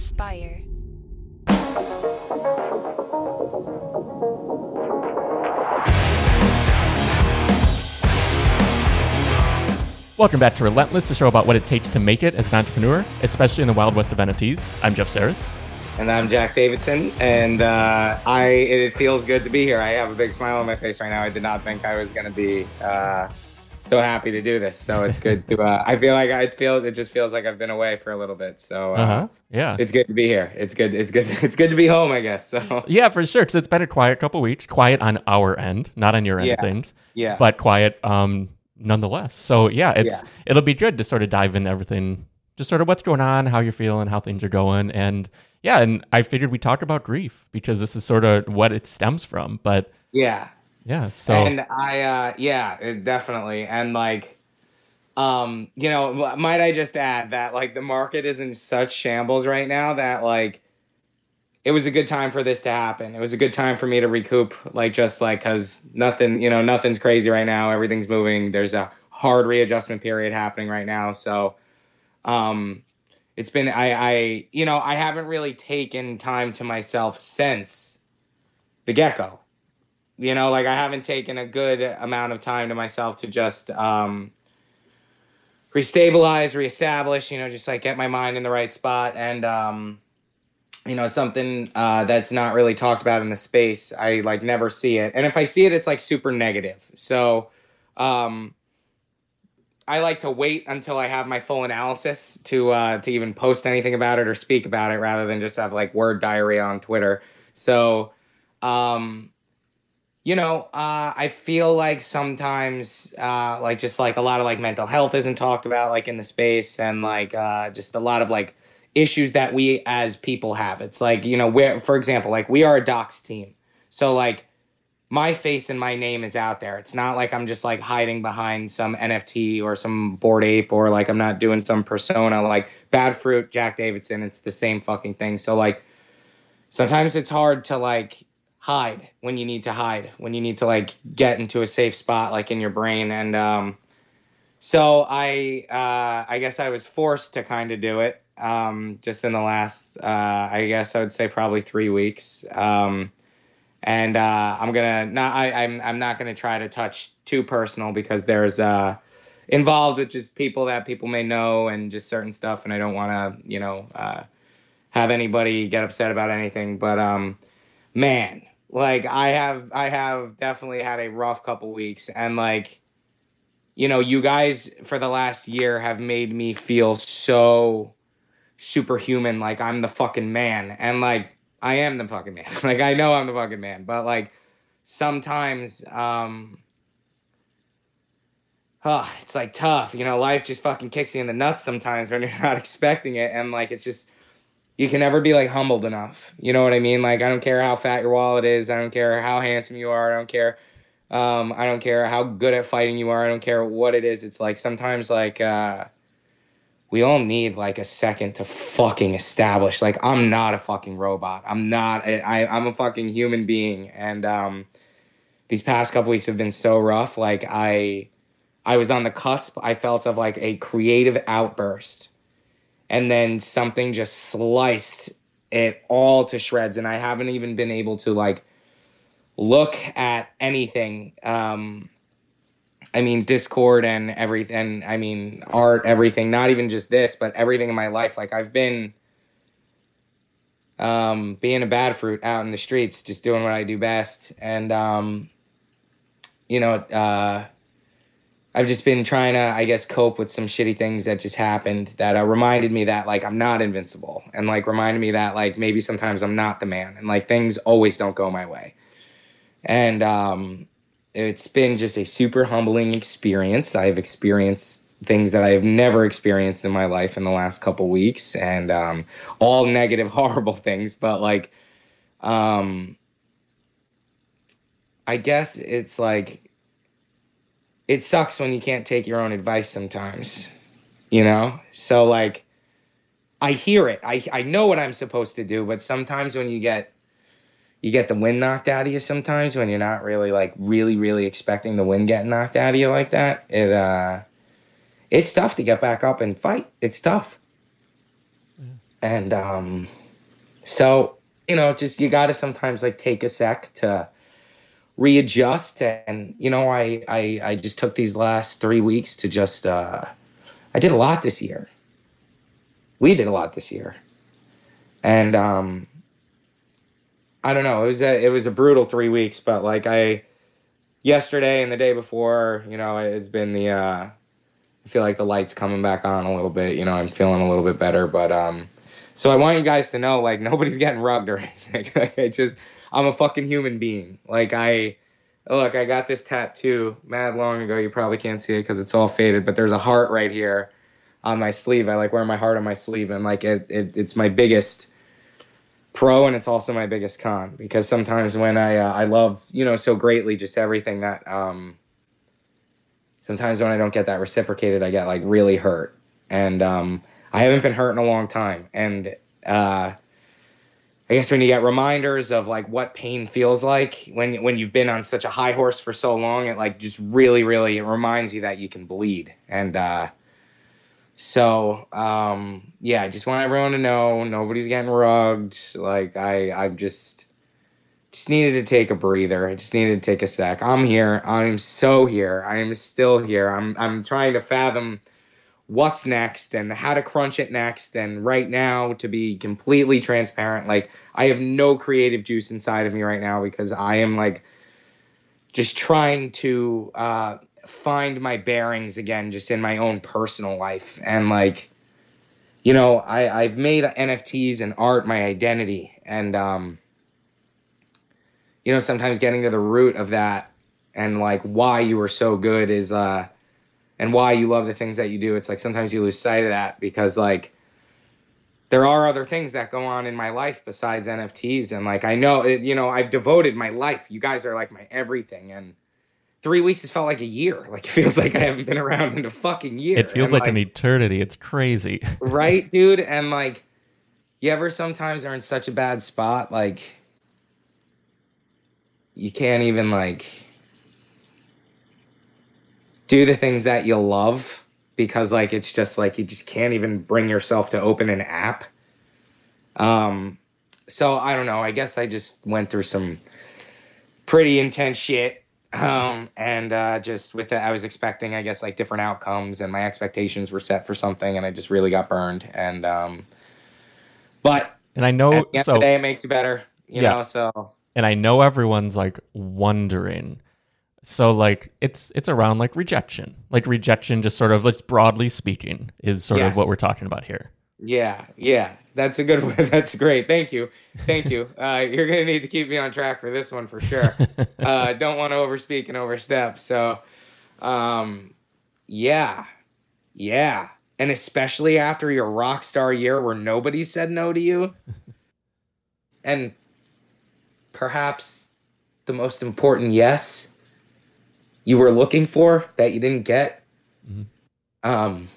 SPYR. Welcome back to Relentless, the show about what it takes to make it as an entrepreneur, especially in the wild west of NFTs. I'm Jeff Sarris. And I'm Jack Davidson, and uh, I it feels good to be here. I have a big smile on my face right now. I did not think I was going to be uh, so happy to do this. So it's good to. Uh, I feel like I feel it just feels like I've been away for a little bit. So uh, Uh-huh. Yeah. it's good to be here. It's good. It's good. It's good to be home. I guess. So yeah, for sure. Because it's been a quiet couple weeks. Quiet on our end, not on your end of Yeah. things, yeah. but quiet um, nonetheless. So yeah, it's Yeah. it'll be good to sort of dive into everything, just sort of what's going on, how you're feeling, how things are going, and yeah. And I figured we talk about grief because this is sort of what it stems from. But yeah. Yeah, so and I, uh, yeah, it- definitely. And like, um, you know, might I just add that like the market is in such shambles right now that like it was a good time for this to happen. It was a good time for me to recoup, like just like because nothing, you know, nothing's crazy right now. Everything's moving. There's a hard readjustment period happening right now. So, um, it's been I, I, you know, I haven't really taken time to myself since the get go you know like i haven't taken a good amount of time to myself to just um restabilize reestablish you know just like get my mind in the right spot. And um you know something uh that's not really talked about in the space i like never see it. And if i see it it's like super negative. So um i like to wait until i have my full analysis to uh to even post anything about it or speak about it rather than just have like word diarrhea on twitter. So um you know uh, i feel like sometimes uh, like just like a lot of like mental health isn't talked about like in the space and like uh, just a lot of like issues that we as people have. It's like you know where for example like we are a docs team. So like my face and my name is out there. It's not like i'm just like hiding behind some nft or some Bored Ape or like i'm not doing some persona like Bad Froot jack davidson. It's the same fucking thing. So like sometimes it's hard to like hide when you need to hide when you need to like get into a safe spot like in your brain. And um so i uh i guess i was forced to kind of do it um just in the last uh i guess i would say probably three weeks. Um and uh i'm gonna not I, i'm i'm not gonna try to touch too personal because there's uh involved with just people that people may know and just certain stuff and i don't want to you know uh have anybody get upset about anything. But um man like i have i have definitely had a rough couple weeks and like you know you guys for the last year have made me feel so superhuman like i'm the fucking man and like i am the fucking man. Like i know i'm the fucking man but like sometimes um oh, it's like tough you know life just fucking kicks you in the nuts sometimes when you're not expecting it and like it's just you can never be like humbled enough. You know what I mean? Like I don't care how fat your wallet is. I don't care how handsome you are. I don't care. Um, I don't care how good at fighting you are. I don't care what it is. It's like sometimes like uh, we all need like a second to fucking establish. Like I'm not a fucking robot. I'm not. I, I'm a fucking human being. And um, these past couple weeks have been so rough. Like I, I was on the cusp. I felt of like a creative outburst and then something just sliced it all to shreds and i haven't even been able to like look at anything. Um i mean discord and everything and i mean art everything not even just this but everything in my life. Like i've been um being a bad fruit out in the streets just doing what i do best and um you know uh I've just been trying to, I guess, cope with some shitty things that just happened that uh, reminded me that like I'm not invincible, and like reminded me that like maybe sometimes I'm not the man, and like things always don't go my way. And um, it's been just a super humbling experience. I've experienced things that I have never experienced in my life in the last couple weeks, and um, all negative, horrible things. But like, um, I guess it's like it sucks when you can't take your own advice sometimes, you know? So like I hear it. I I know what I'm supposed to do, but sometimes when you get you get the wind knocked out of you sometimes when you're not really like really really expecting the wind getting knocked out of you like that, it uh it's tough to get back up and fight. It's tough. And um, so, you know, just you got to sometimes like take a sec to readjust. And, you know, I, I, I just took these last three weeks to just, uh, I did a lot this year. We did a lot this year. And, um, I don't know. It was a, it was a brutal three weeks, but like I, yesterday and the day before, you know, it's been the, uh, I feel like the light's coming back on a little bit. You know, I'm feeling a little bit better. But um, so I want you guys to know, like, nobody's getting rugged or anything. like, I just, I'm a fucking human being. Like, I look, I got this tattoo mad long ago. You probably can't see it because it's all faded, but there's a heart right here on my sleeve. I like wear my heart on my sleeve, and like it, it it's my biggest pro and it's also my biggest con because sometimes when I uh, I love you know so greatly just everything that um sometimes when I don't get that reciprocated, I get like really hurt. And um, I haven't been hurt in a long time. And uh, I guess when you get reminders of like what pain feels like when when you've been on such a high horse for so long, it like just really, really it reminds you that you can bleed. And uh, so um, yeah, I just want everyone to know nobody's getting rugged. Like I, I've just just needed to take a breather. I just needed to take a sec. I'm here. I'm so here. I am still here. I'm I'm trying to fathom what's next and how to crunch it next. And right now, to be completely transparent, like I have no creative juice inside of me right now because I am like just trying to uh, find my bearings again, just in my own personal life. And like, you know, I I've made NFTs and art my identity, and um you know, sometimes getting to the root of that and like why you were so good is uh and why you love the things that you do. It's like sometimes you lose sight of that because like there are other things that go on in my life besides NFTs and like I know it, you know I've devoted my life. You guys are like my everything and 3 weeks has felt like a year. Like it feels like I haven't been around in a fucking year. It feels And, like, an eternity. It's crazy. right, dude? And like, you ever sometimes are in such a bad spot, like, you can't even like do the things that you love because like it's just like you just can't even bring yourself to open an app. Um, so I don't know. I guess I just went through some pretty intense shit um and uh just with that i was expecting i guess like different outcomes and my expectations were set for something and i just really got burned and um but And I know at the end so of the day it makes you better you Yeah. know so and I know everyone's like wondering. So like it's it's around like rejection. Like rejection just sort of like broadly speaking is sort of what we're talking about here. yeah yeah. That's a good one. That's great. Thank you. Thank you. Uh you're gonna need to keep me on track for this one for sure. Uh don't want to overspeak and overstep. So um yeah. Yeah. And especially after your rock star year where nobody said no to you. And perhaps the most important yes you were looking for that you didn't get Mhm. um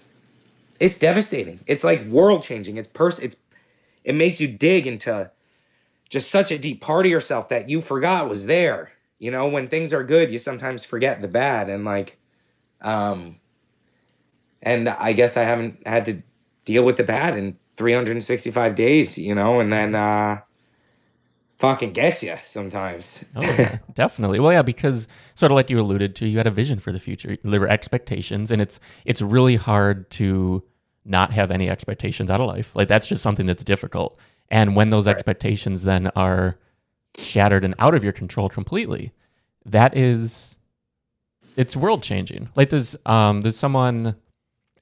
it's devastating. It's like world changing. It's pers it's it makes you dig into just such a deep part of yourself that you forgot was there. You know when things are good you sometimes forget the bad and like um and i guess i haven't had to deal with the bad in 365 days you know and then uh fucking gets you sometimes Oh, yeah, definitely. Well, yeah, because sort of like you alluded to, you had a vision for the future. There were expectations, and it's it's really hard to not have any expectations out of life. Like that's just something that's difficult. And when those Right. expectations then are shattered and out of your control completely, that is it's world changing. Like there's um there's someone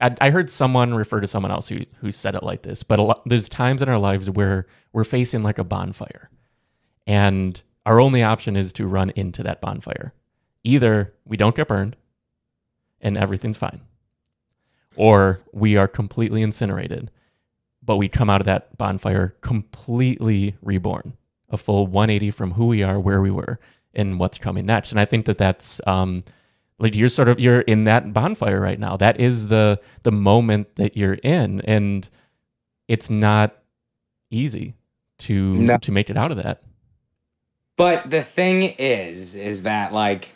I, I heard someone refer to someone else who who said it like this, but a lot, there's times in our lives where we're facing like a bonfire, and our only option is to run into that bonfire. Either we don't get burned, and everything's fine, or we are completely incinerated, but we come out of that bonfire completely reborn, a full 180 from who we are, where we were, and what's coming next. And I think that that's um, like you're sort of you're in that bonfire right now. That is the the moment that you're in, and it's not easy to No. to make it out of that. But the thing is, is that like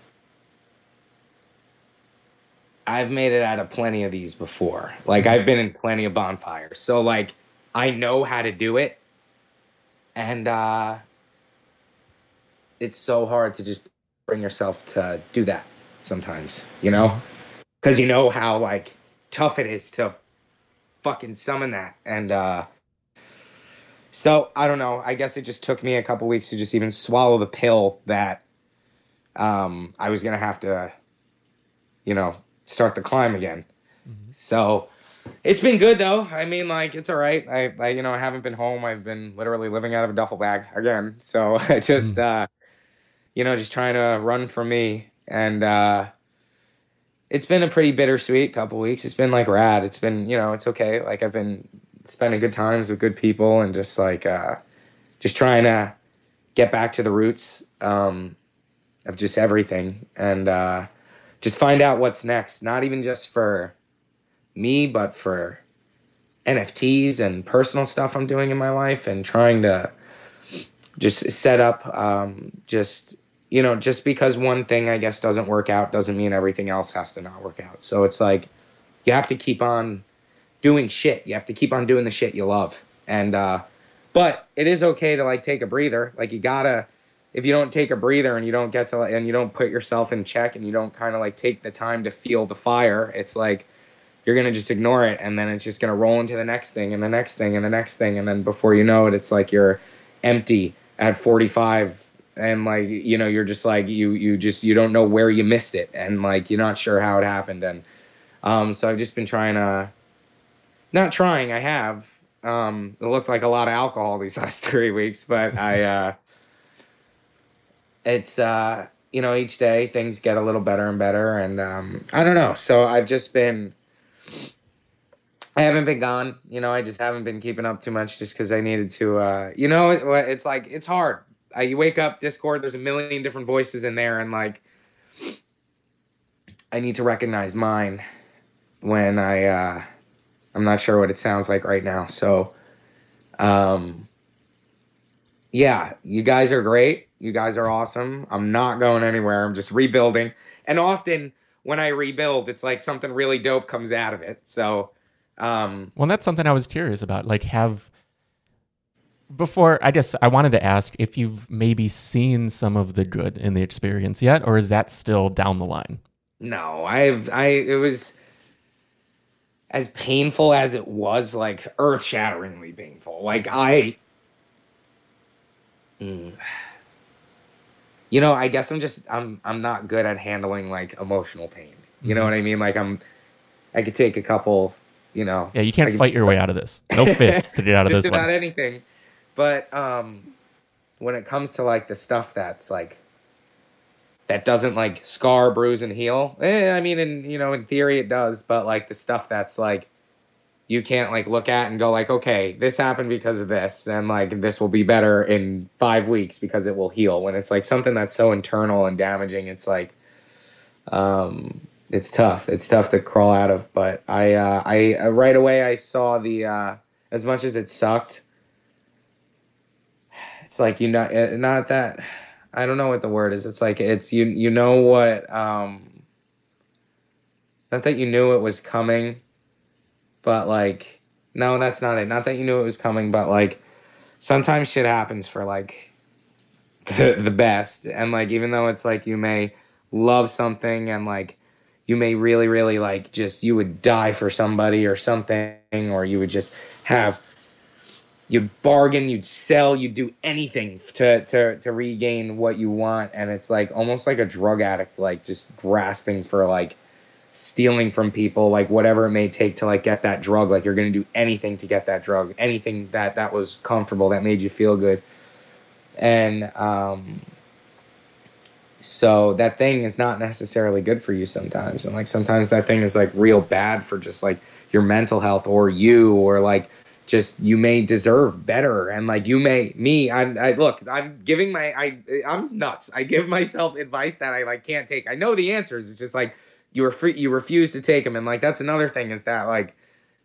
I've made it out of plenty of these before. Like I've been in plenty of bonfires. So like I know how to do it. And uh it's so hard to just bring yourself to do that sometimes, you know? Cuz you know how like tough it is to fucking summon that and uh so I don't know. I guess it just took me a couple weeks to just even swallow the pill that um, I was gonna have to, you know, start the climb again. Mm-hmm. So it's been good though. I mean, like it's all right. I, I, you know, I haven't been home. I've been literally living out of a duffel bag again. So I just, mm-hmm. uh, you know, just trying to run for me. And uh, it's been a pretty bittersweet couple weeks. It's been like rad. It's been, you know, it's okay. Like I've been spending good times with good people and just like uh, just trying to get back to the roots um, of just everything and uh, just find out what's next. Not even just for me, but for NFTs and personal stuff I'm doing in my life and trying to just set up um, just you know just because one thing I guess doesn't work out doesn't mean everything else has to not work out. So it's like you have to keep on doing shit. You have to keep on doing the shit you love. And uh but it is okay to like take a breather. Like you gotta if you don't take a breather and you don't get to and you don't put yourself in check and you don't kind of like take the time to feel the fire, it's like you're gonna just ignore it and then it's just gonna roll into the next thing and the next thing and the next thing and then before you know it, it's like you're empty at 45 and like you know you're just like you you just you don't know where you missed it and like you're not sure how it happened and um so I've just been trying to not trying. I have. Um, it looked like a lot of alcohol these last three weeks, but I. Uh, it's uh, you know each day things get a little better and better, and um, I don't know. So I've just been. I haven't been gone. You know, I just haven't been keeping up too much just because I needed to. Uh, you know, it, it's like it's hard. I, you wake up Discord. There's a million different voices in there, and like, I need to recognize mine when I. Uh, I'm not sure what it sounds like right now. So, um, yeah, you guys are great. You guys are awesome. I'm not going anywhere. I'm just rebuilding. And often when I rebuild, it's like something really dope comes out of it. So, um, well, that's something I was curious about. Like, have before I guess I wanted to ask if you've maybe seen some of the good in the experience yet, or is that still down the line? No, I've I it was as painful as it was, like earth shatteringly painful. Like I, mm, you know, I guess I'm just I'm I'm not good at handling like emotional pain. You know mm-hmm. what I mean? Like I'm, I could take a couple. You know. Yeah, you can't could, fight your way out of this. No fists to get out of this. Just about anything, but um, when it comes to like the stuff that's like that doesn't like scar, bruise, and heal. Eh, I mean, in you know, in theory it does, but like the stuff that's like you can't like look at and go like, okay, this happened because of this, and like this will be better in five weeks because it will heal. When it's like something that's so internal and damaging, it's like, um, it's tough. It's tough to crawl out of. But I, uh, I uh, right away I saw the uh, as much as it sucked. It's like you know, eh, not that I don't know what the word is. It's like it's you you know what um not that you knew it was coming, but like no, that's not it. Not that you knew it was coming, but like sometimes shit happens for like the the best. And like even though it's like you may love something and like you may really really like just you would die for somebody or something or you would just have you'd bargain, you'd sell, you'd do anything to to to regain what you want, and it's like almost like a drug addict, like just grasping for like stealing from people, like whatever it may take to like get that drug. Like you're gonna do anything to get that drug, anything that that was comfortable, that made you feel good, and um. So that thing is not necessarily good for you sometimes. And like sometimes that thing is like real bad for just like your mental health or you or like just you may deserve better. And like you may me i'm I, look i'm giving my i i'm nuts. I give myself advice that i like can't take. I know the answers. It's just like you were free you refuse to take them and like that's another thing is that like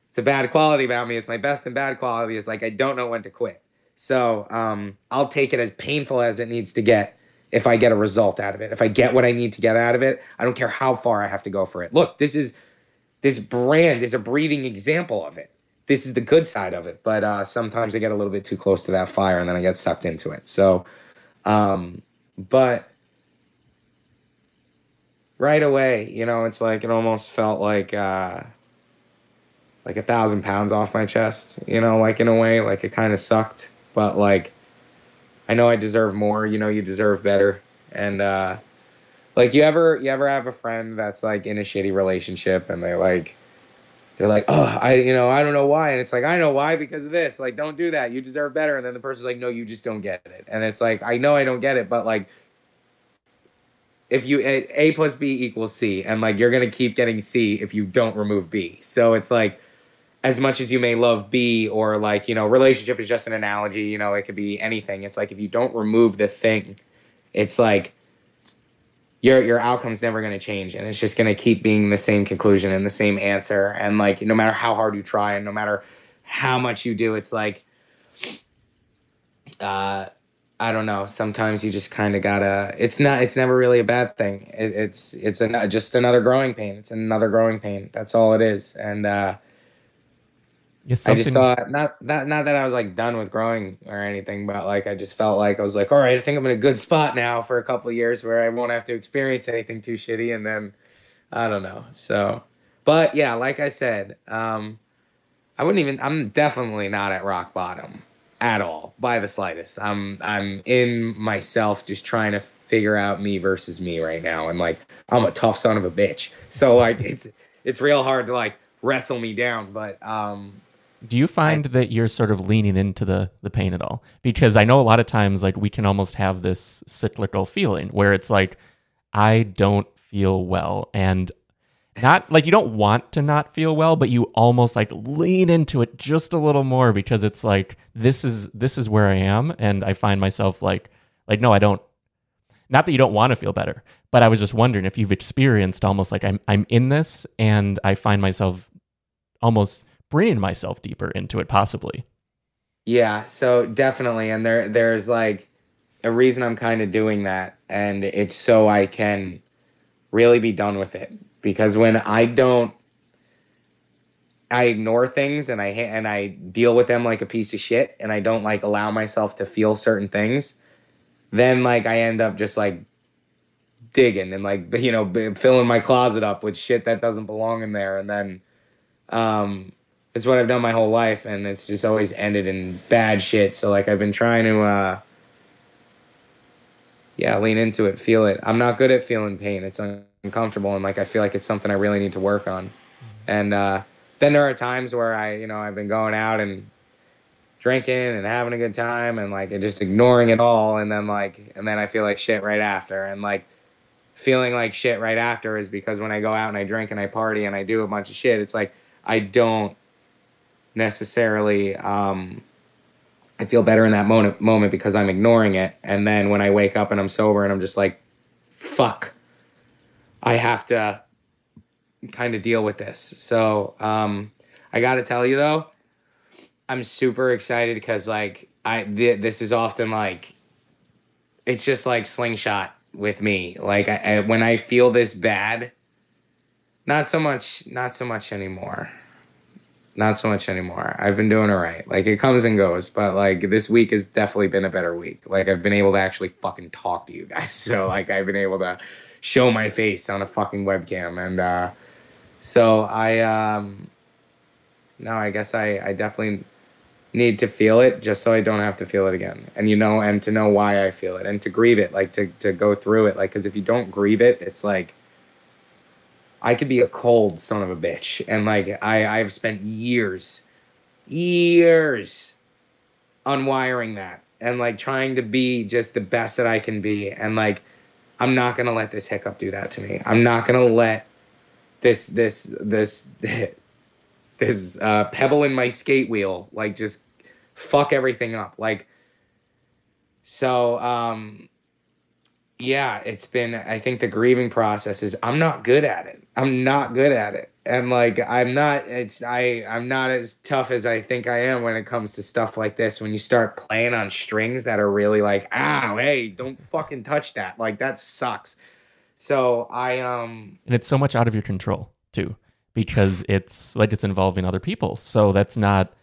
it's a bad quality about me. It's my best and bad quality is like i don't know when to quit. So um i'll take it as painful as it needs to get if i get a result out of it. If i get what i need to get out of it i don't care how far i have to go for it. Look this is this brand is a breathing example of it this is the good side of it. But uh, sometimes I get a little bit too close to that fire and then I get sucked into it. So, um, but right away, you know, it's like it almost felt like uh, like a thousand pounds off my chest. You know, like in a way, like it kind of sucked, but like I know I deserve more. You know, you deserve better, and uh, like you ever you ever have a friend that's like in a shitty relationship and they're like they're like, oh, I, you know, I don't know why. And it's like, I know why because of this. Like, don't do that. You deserve better. And then the person's like, no, you just don't get it. And it's like, I know I don't get it, but like, if you a, plus b equals c, and like you're gonna keep getting c if you don't remove b. So it's like, as much as you may love b or like you know, relationship is just an analogy. You know, it could be anything. It's like if you don't remove the thing, it's like your your outcome's never going to change and it's just going to keep being the same conclusion and the same answer and like no matter how hard you try and no matter how much you do it's like uh i don't know sometimes you just kind of gotta it's not it's never really a bad thing. It, it's it's an, just another growing pain. It's another growing pain. That's all it is and uh I just thought not not not that I was like done with growing or anything, but like I just felt like I was like, all right, I think I'm in a good spot now for a couple years where I won't have to experience anything too shitty, and then I don't know. So, but yeah, like I said, um, I wouldn't even. I'm definitely not at rock bottom at all by the slightest. I'm I'm in myself, just trying to figure out me versus me right now, and like I'm a tough son of a bitch. So like it's it's real hard to like wrestle me down, but um do you find I, that you're sort of leaning into the the pain at all? Because I know a lot of times like we can almost have this cyclical feeling where it's like I don't feel well and not like you don't want to not feel well but you almost like lean into it just a little more because it's like this is this is where I am and I find myself like like no I don't not that you don't want to feel better but I was just wondering if you've experienced almost like I'm I'm in this and I find myself almost bringing myself deeper into it possibly. Yeah so definitely and there there's like a reason i'm kind of doing that and it's so i can really be done with it because when i don't i ignore things and i and i deal with them like a piece of shit and i don't like allow myself to feel certain things then like i end up just like digging and like you know filling my closet up with shit that doesn't belong in there and then um it's what I've done my whole life, and it's just always ended in bad shit. So like I've been trying to, uh, yeah, lean into it, feel it. I'm not good at feeling pain. It's uncomfortable, and like I feel like it's something I really need to work on. Mm-hmm. And uh, then there are times where I, you know, I've been going out and drinking and having a good time, and like and just ignoring it all, and then like, and then I feel like shit right after, and like feeling like shit right after is because when I go out and I drink and I party and I do a bunch of shit, it's like I don't necessarily um, I feel better in that moment moment because I'm ignoring it. And then when I wake up and I'm sober and I'm just like, fuck, I have to kind of deal with this. So um, I got to tell you though, I'm super excited because like I th- this is often like it's just like slingshot with me. Like I, I, when I feel this bad, not so much, not so much anymore not so much anymore. I've been doing all right. Like it comes and goes, but like this week has definitely been a better week. Like I've been able to actually fucking talk to you guys. So like I've been able to show my face on a fucking webcam and uh so I um no, I guess I I definitely need to feel it just so I don't have to feel it again. And you know and to know why I feel it and to grieve it, like to to go through it like cuz if you don't grieve it, it's like I could be a cold son of a bitch. And like I, I've spent years, years unwiring that and like trying to be just the best that I can be. And like I'm not gonna let this hiccup do that to me. I'm not gonna let this this this this uh, pebble in my skate wheel like just fuck everything up. Like so um yeah, it's been I think the grieving process is I'm not good at it. I'm not good at it. And like I'm not it's I I'm not as tough as I think I am when it comes to stuff like this when you start playing on strings that are really like, "Ow, hey, don't fucking touch that." Like that sucks. So, I um and it's so much out of your control, too. because it's like it's involving other people. So that's not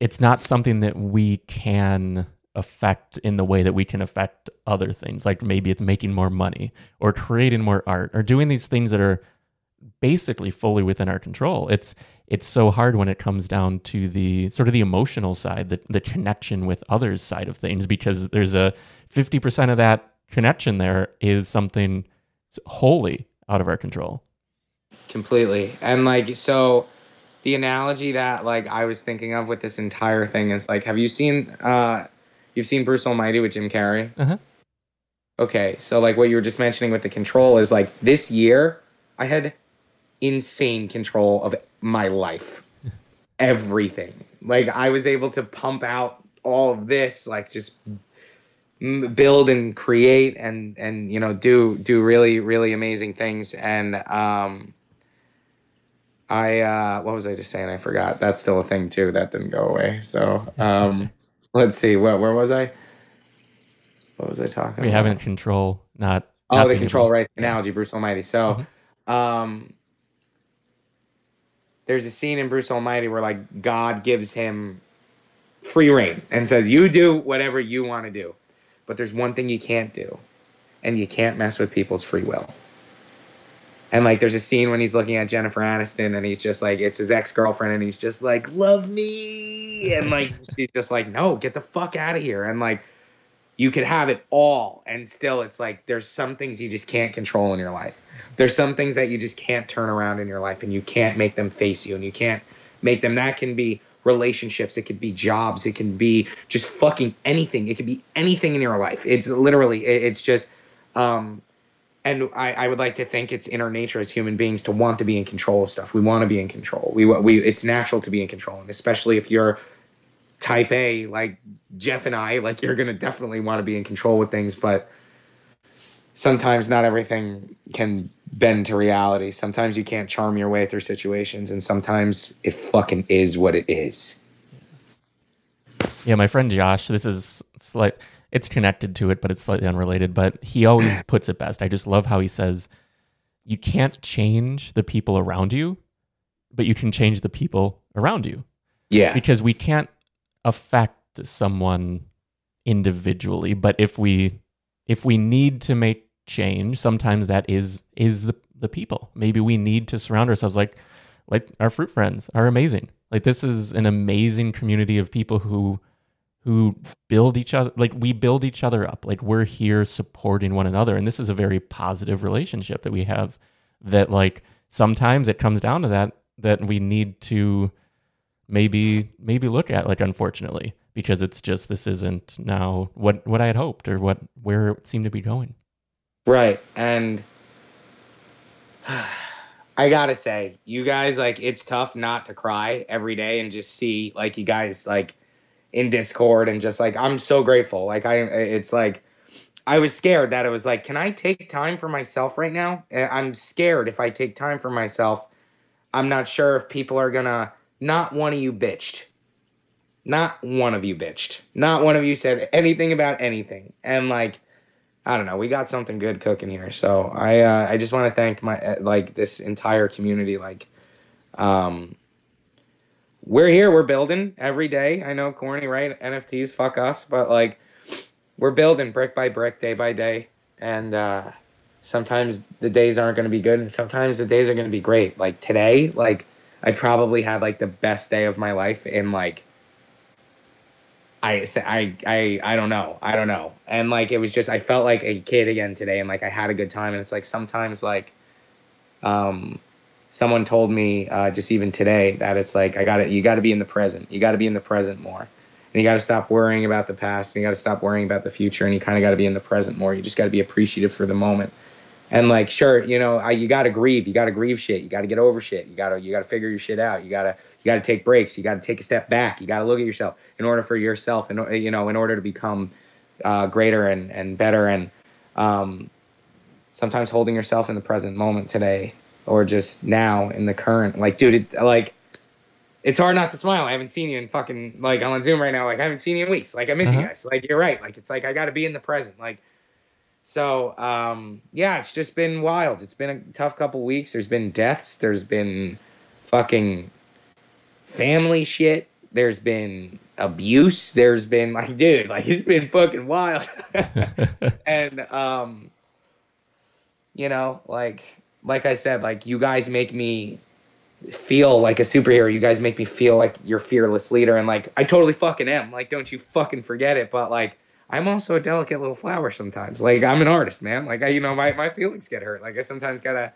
it's not something that we can affect in the way that we can affect other things. Like maybe it's making more money or creating more art or doing these things that are basically fully within our control. It's it's so hard when it comes down to the sort of the emotional side, the the connection with others side of things, because there's a 50% of that connection there is something wholly out of our control. Completely. And like so the analogy that like I was thinking of with this entire thing is like have you seen uh you've seen Bruce Almighty with Jim Carrey? Uh-huh. Okay, so like what you were just mentioning with the control is like this year I had insane control of my life. Everything. Like I was able to pump out all of this like just build and create and and you know do do really really amazing things and um I uh what was I just saying I forgot that's still a thing too that didn't go away so um let's see what where was I what was I talking about? we about having control not oh not the control right analogy Bruce Almighty so Mhm. um there's a scene in Bruce Almighty where like God gives him free reign and says you do whatever you want to do but there's one thing you can't do and you can't mess with people's free will and like there's a scene when he's looking at Jennifer Aniston and he's just like it's his ex-girlfriend and he's just like love me. And like she's just like no get the fuck out of here. And like you could have it all and still it's like there's some things you just can't control in your life. There's some things that you just can't turn around in your life and you can't make them face you and you can't make them. That can be relationships. It could be jobs. It can be just fucking anything. It could be anything in your life. It's literally it- it's just um and I, I would like to think it's in our nature as human beings to want to be in control of stuff. We want to be in control. We we it's natural to be in control, and especially if you're type A like Jeff and I, like you're gonna definitely want to be in control with things. But sometimes not everything can bend to reality. Sometimes you can't charm your way through situations, and sometimes it fucking is what it is. Yeah, my friend Josh, this is slight it's connected to it, but it's slightly unrelated, but he always puts it best. I just love how he says you can't change the people around you, but you can change the people around you. Yeah, Because we can't affect someone individually, but if we if we need to make change, sometimes that is is the the people. Maybe we need to surround ourselves like like our Froot Frens are amazing. Like this is an amazing community of people who who build each other like we build each other up. Like we're here supporting one another and this is a very positive relationship that we have that like sometimes it comes down to that that we need to maybe maybe look at like unfortunately because it's just this isn't now what what I had hoped or what where it seemed to be going. Right. And I gotta say, you guys like it's tough not to cry every day and just see like you guys like in Discord and just like I'm so grateful. Like I it's like I was scared that it was like, can I take time for myself right now? I'm scared if I take time for myself, I'm not sure if people are gonna not one of you bitched. Not one of you bitched. Not one of you said anything about anything. And like I don't know. We got something good cooking here. So I uh, I just want to thank my uh, like this entire community. Like, um, we're here. We're building every day. I know corny, right? NFTs, fuck us, but like, we're building brick by brick, day by day. And uh, sometimes the days aren't going to be good, and sometimes the days are going to be great. Like today, like I probably had like the best day of my life in like I, I, I, I don't know. I don't know. And like, it was just, I felt like a kid again today and like, I had a good time. And it's like, sometimes like, um, someone told me, uh, just even today that it's like, I gotta, you gotta be in the present. You gotta be in the present more. And you gotta stop worrying about the past and you gotta stop worrying about the future. And you kind of gotta be in the present more. You just gotta be appreciative for the moment. And like, sure, you know, I, you gotta grieve. You gotta grieve shit. You gotta get over shit. You gotta, you gotta figure your shit out. You gotta, you got to take breaks. You got to take a step back. You got to look at yourself in order for yourself, and you know, in order to become uh, greater and and better. And um, sometimes holding yourself in the present moment today, or just now in the current. Like, dude, it, like it's hard not to smile. I haven't seen you in fucking like I'm on Zoom right now. Like I haven't seen you in weeks. Like I miss you Uh-huh. guys. Like you're right. Like it's like I got to be in the present. Like So um, yeah, it's just been wild. It's been a tough couple weeks. There's been deaths. There's been fucking family shit. There's been abuse. There's been like, dude, like it's been fucking wild. and um, you know, like like I said, like you guys make me feel like a superhero. You guys make me feel like you're fearless leader, and like I totally fucking am. Like, don't you fucking forget it. But like, I'm also a delicate little flower sometimes. Like, I'm an artist, man. Like, I, you know, my my feelings get hurt. Like, I sometimes gotta,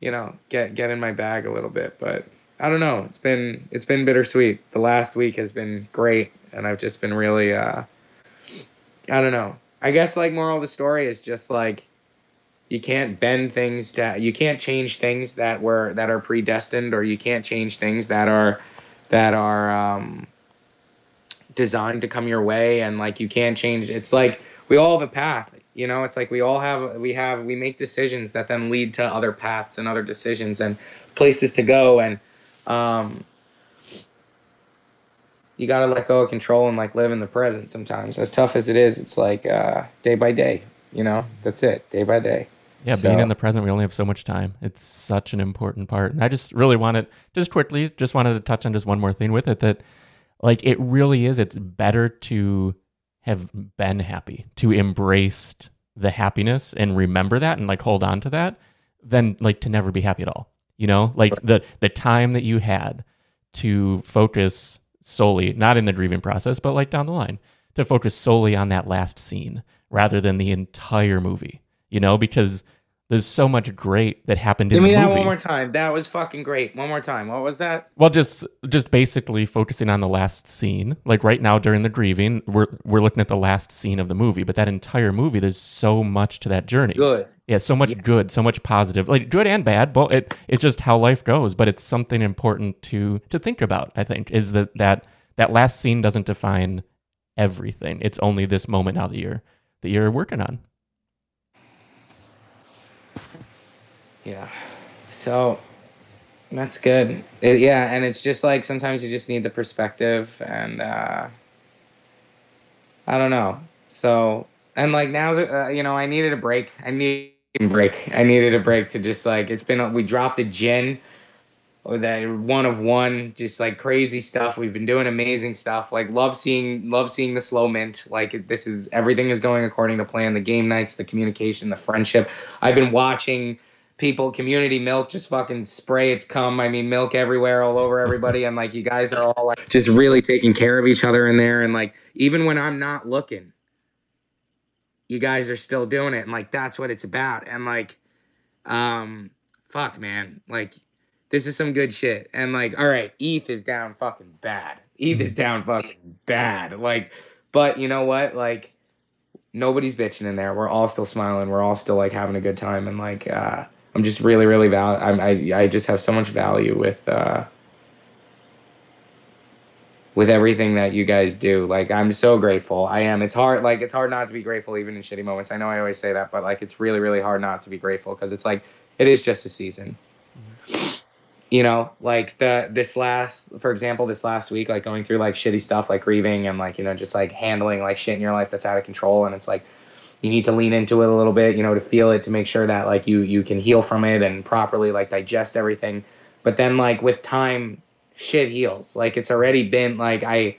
you know, get get in my bag a little bit. But I don't know. It's been it's been bittersweet. The last week has been great, and I've just been really, uh I don't know. I guess like moral of the story is just like you can't bend things to you can't change things that were that are predestined or you can't change things that are that are um designed to come your way and like you can't change it's like we all have a path you know? It's like we all have we have we make decisions that then lead to other paths and other decisions and places to go and um you got to let go of control and like live in the present sometimes. As tough as it is it's like uh day by day you know? That's it day by day Yeah, So- being in the present, we only have so much time. It's such an important part. And I just really wanted, just quickly, just wanted to touch on just one more thing with it that, like, it really is. It's better to have been happy, to embrace the happiness and remember that and, like, hold on to that than, like, to never be happy at all. You know, like the, the time that you had to focus solely, not in the grieving process, but like down the line, to focus solely on that last scene rather than the entire movie you know, because there's so much great that happened give in the movie. Give me that one more time that was fucking great one more time what was that well, just just basically focusing on the last scene. Like right now during the grieving, we're we're looking at the last scene of the movie, but that entire movie, there's so much to that journey. good Yeah, so much Yeah. good, so much positive, like good and bad. But it it's just how life goes. But it's something important to to think about. I think is that that that last scene doesn't define everything. It's only this moment now that you're that you're working on. Yeah. So that's good. It- yeah, and it's just like sometimes you just need the perspective and uh I don't know. So and like now uh, you know, I needed a break. I needed a break. I needed a break to just like it's been we dropped the gin that one of one just like crazy stuff. We've been doing amazing stuff. Like love seeing love seeing the slow mint. Like this is everything is going according to plan. The game nights the communication the friendship. I've been watching people community milk just fucking spray its cum. I mean milk everywhere all over everybody. And like you guys are all like just really taking care of each other in there. And like even when i'm not looking you guys are still doing it. And like that's what it's about. And like um fuck man. Like this is some good shit. And like all right eth is down fucking bad. Eth is down fucking bad. Like but you know what? Like nobody's bitching in there. We're all still smiling. We're all still like having a good time. And like uh i'm just really really val I'm, i i just have so much value with uh with everything that you guys do. Like i'm so grateful. I am. It's hard like it's hard not to be grateful even in shitty moments. I know i always say that but like it's really really hard not to be grateful because it's like it is just a season you know like the this last for example this last week like going through like shitty stuff like grieving and like you know just like handling like shit in your life that's out of control. And it's like you need to lean into it a little bit you know to feel it to make sure that like you you can heal from it and properly like digest everything. But then like with time shit heals. Like it's already been like i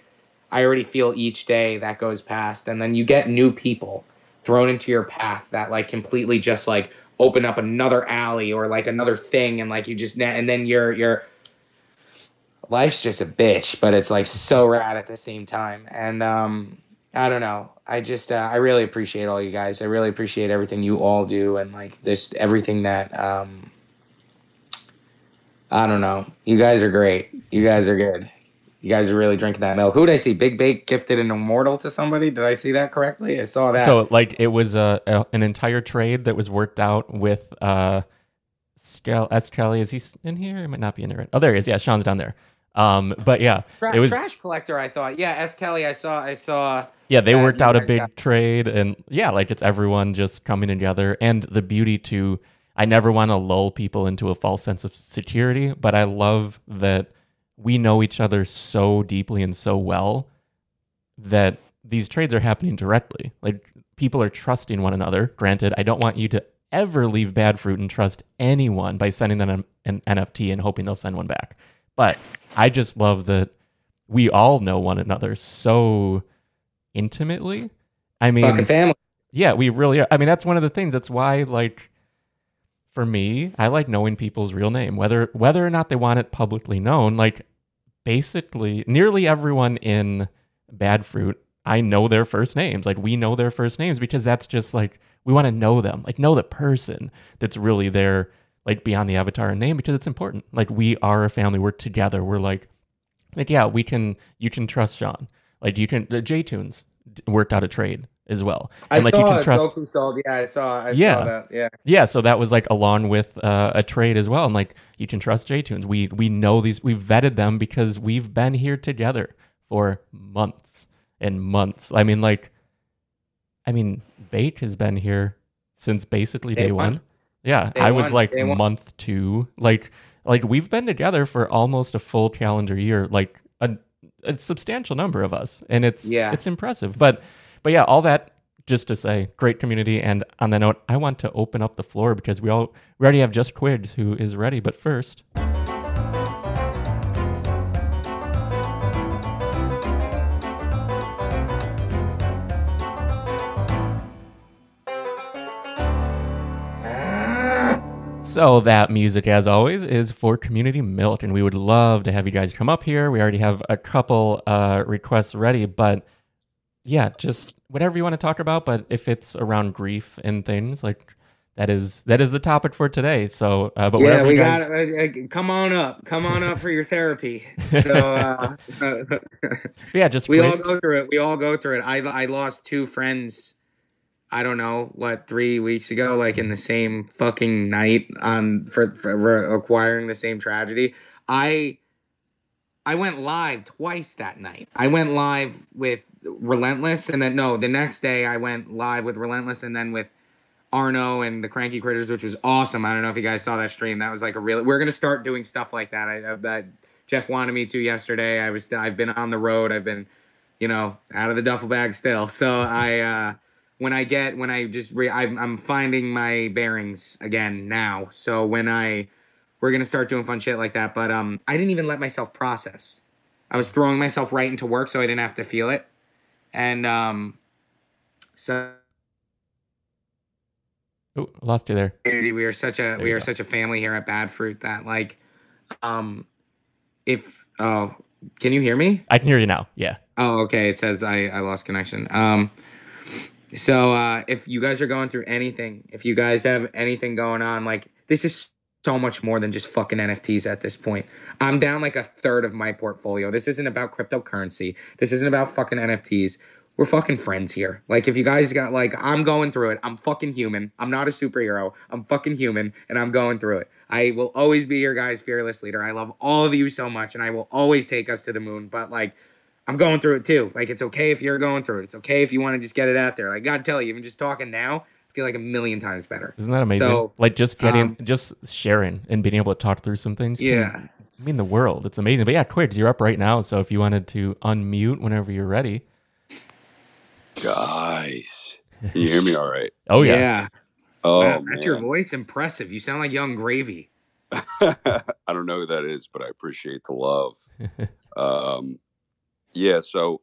i already feel each day that goes past. And then you get new people thrown into your path that like completely just like open up another alley or like another thing and like you just and then you're you're life's just a bitch but it's like so rad at the same time. And um i don't know. I just uh, i really appreciate all you guys. I really appreciate everything you all do and like just everything that um i don't know. You guys are great. You guys are good you guys are really drinking that milk who did i see big bake gifted an immortal to somebody did i see that correctly i saw that So like it was a, a an entire trade that was worked out with uh Scal S Kelly. Is he in here? He might not be in there. Oh, there he is. Yeah, Sean's down there. Um, but yeah, Tra- it was trash collector i thought yeah s kelly i saw i saw yeah they that worked out a big got. trade, and yeah, like it's everyone just coming together, and the beauty to. I never want to lull people into a false sense of security, but I love that we know each other so deeply and so well that these trades are happening directly. Like people are trusting one another. Granted, I don't want you to ever leave Bad Froot and trust anyone by sending them an, an NFT and hoping they'll send one back. But I just love that we all know one another so intimately. I mean, family. yeah, we really are. I mean, that's one of the things. That's why, like, for me, I like knowing people's real name, whether whether or not they want it publicly known. Like, basically, nearly everyone in Bad Froot, I know their first names. Like, we know their first names because that's just like we want to know them, like know the person that's really there, like beyond the avatar and name, because it's important. Like, we are a family. We're together. We're like, like yeah, we can. You can trust Sean. Like, you can. The J Tunes worked out a trade as well. I like saw you can trust sold. Yeah, I saw. I Yeah. saw that. Yeah. yeah, so that was like along with uh, a trade as well. And like you can trust J Tunes. We we know these. We've vetted them because we've been here together for months and months. I mean, like, I mean, Bake has been here since basically day, Day one. one. Yeah, Day I was one, like day one. month two. Like like we've been together for almost a full calendar year. Like a, a substantial number of us, and it's Yeah. it's impressive. But but yeah, all that just to say, great community. And on that note, I want to open up the floor because we all we already have just Quigs who is ready. But first, So that music, as always, is for Community Milk, and we would love to have you guys come up here. We already have a couple uh, requests ready, but yeah, just whatever you want to talk about. But if it's around grief and things like that is that is the topic for today. So, uh, but yeah, whatever we you guys, got. Uh, come on up. Come on up for your therapy. So uh, yeah, just we all go through it. We all go through it. I I lost two friends. I don't know what three weeks ago, like in the same fucking night, on for, for acquiring the same tragedy. I I went live twice that night. I went live with Relentless, and then no, the next day I went live with Relentless, and then with Arno and the Cranky Critters, which was awesome. I don't know if you guys saw that stream. That was like a really. We're gonna start doing stuff like that. I, I that Jeff wanted me to yesterday. I was. I've been on the road. I've been, you know, out of the duffel bag still. So I. uh when I get when I just re, I'm, I'm finding my bearings again now. So when I we're gonna start doing fun shit like that. But um, I didn't even let myself process. I was throwing myself right into work, so I didn't have to feel it. And um, so Oh, lost you there. we are such a we are go. such a family here at Bad Froot that like, um, if oh, can you hear me? I can hear you now. Yeah. Oh, okay. It says I, I lost connection. Um, so uh, if you guys are going through anything, if you guys have anything going on, like this is so much more than just fucking NFTs at this point. I'm down like a third of my portfolio. This isn't about cryptocurrency. This isn't about fucking NFTs. We're fucking friends here. Like if you guys got like I'm going through it. I'm fucking human. I'm not a superhero. I'm fucking human and I'm going through it. I will always be your guys' fearless leader. I love all of you so much and I will always take us to the moon. But like I'm going through it too. Like it's okay if you're going through it. It's okay if you want to just get it out there. Like God tell you, even just talking now, feel like a million times better. Isn't that amazing? So, like just getting, um, just sharing and being able to talk through some things. can Yeah. mean the world. It's amazing. But yeah, Quigs, you're up right now. So if you wanted to unmute whenever you're ready. Guys, you hear me all right? Oh yeah. Oh, Wow, that's your voice impressive. You sound like Yung Gravy. I don't know who that is, but I appreciate the love. um, yeah, so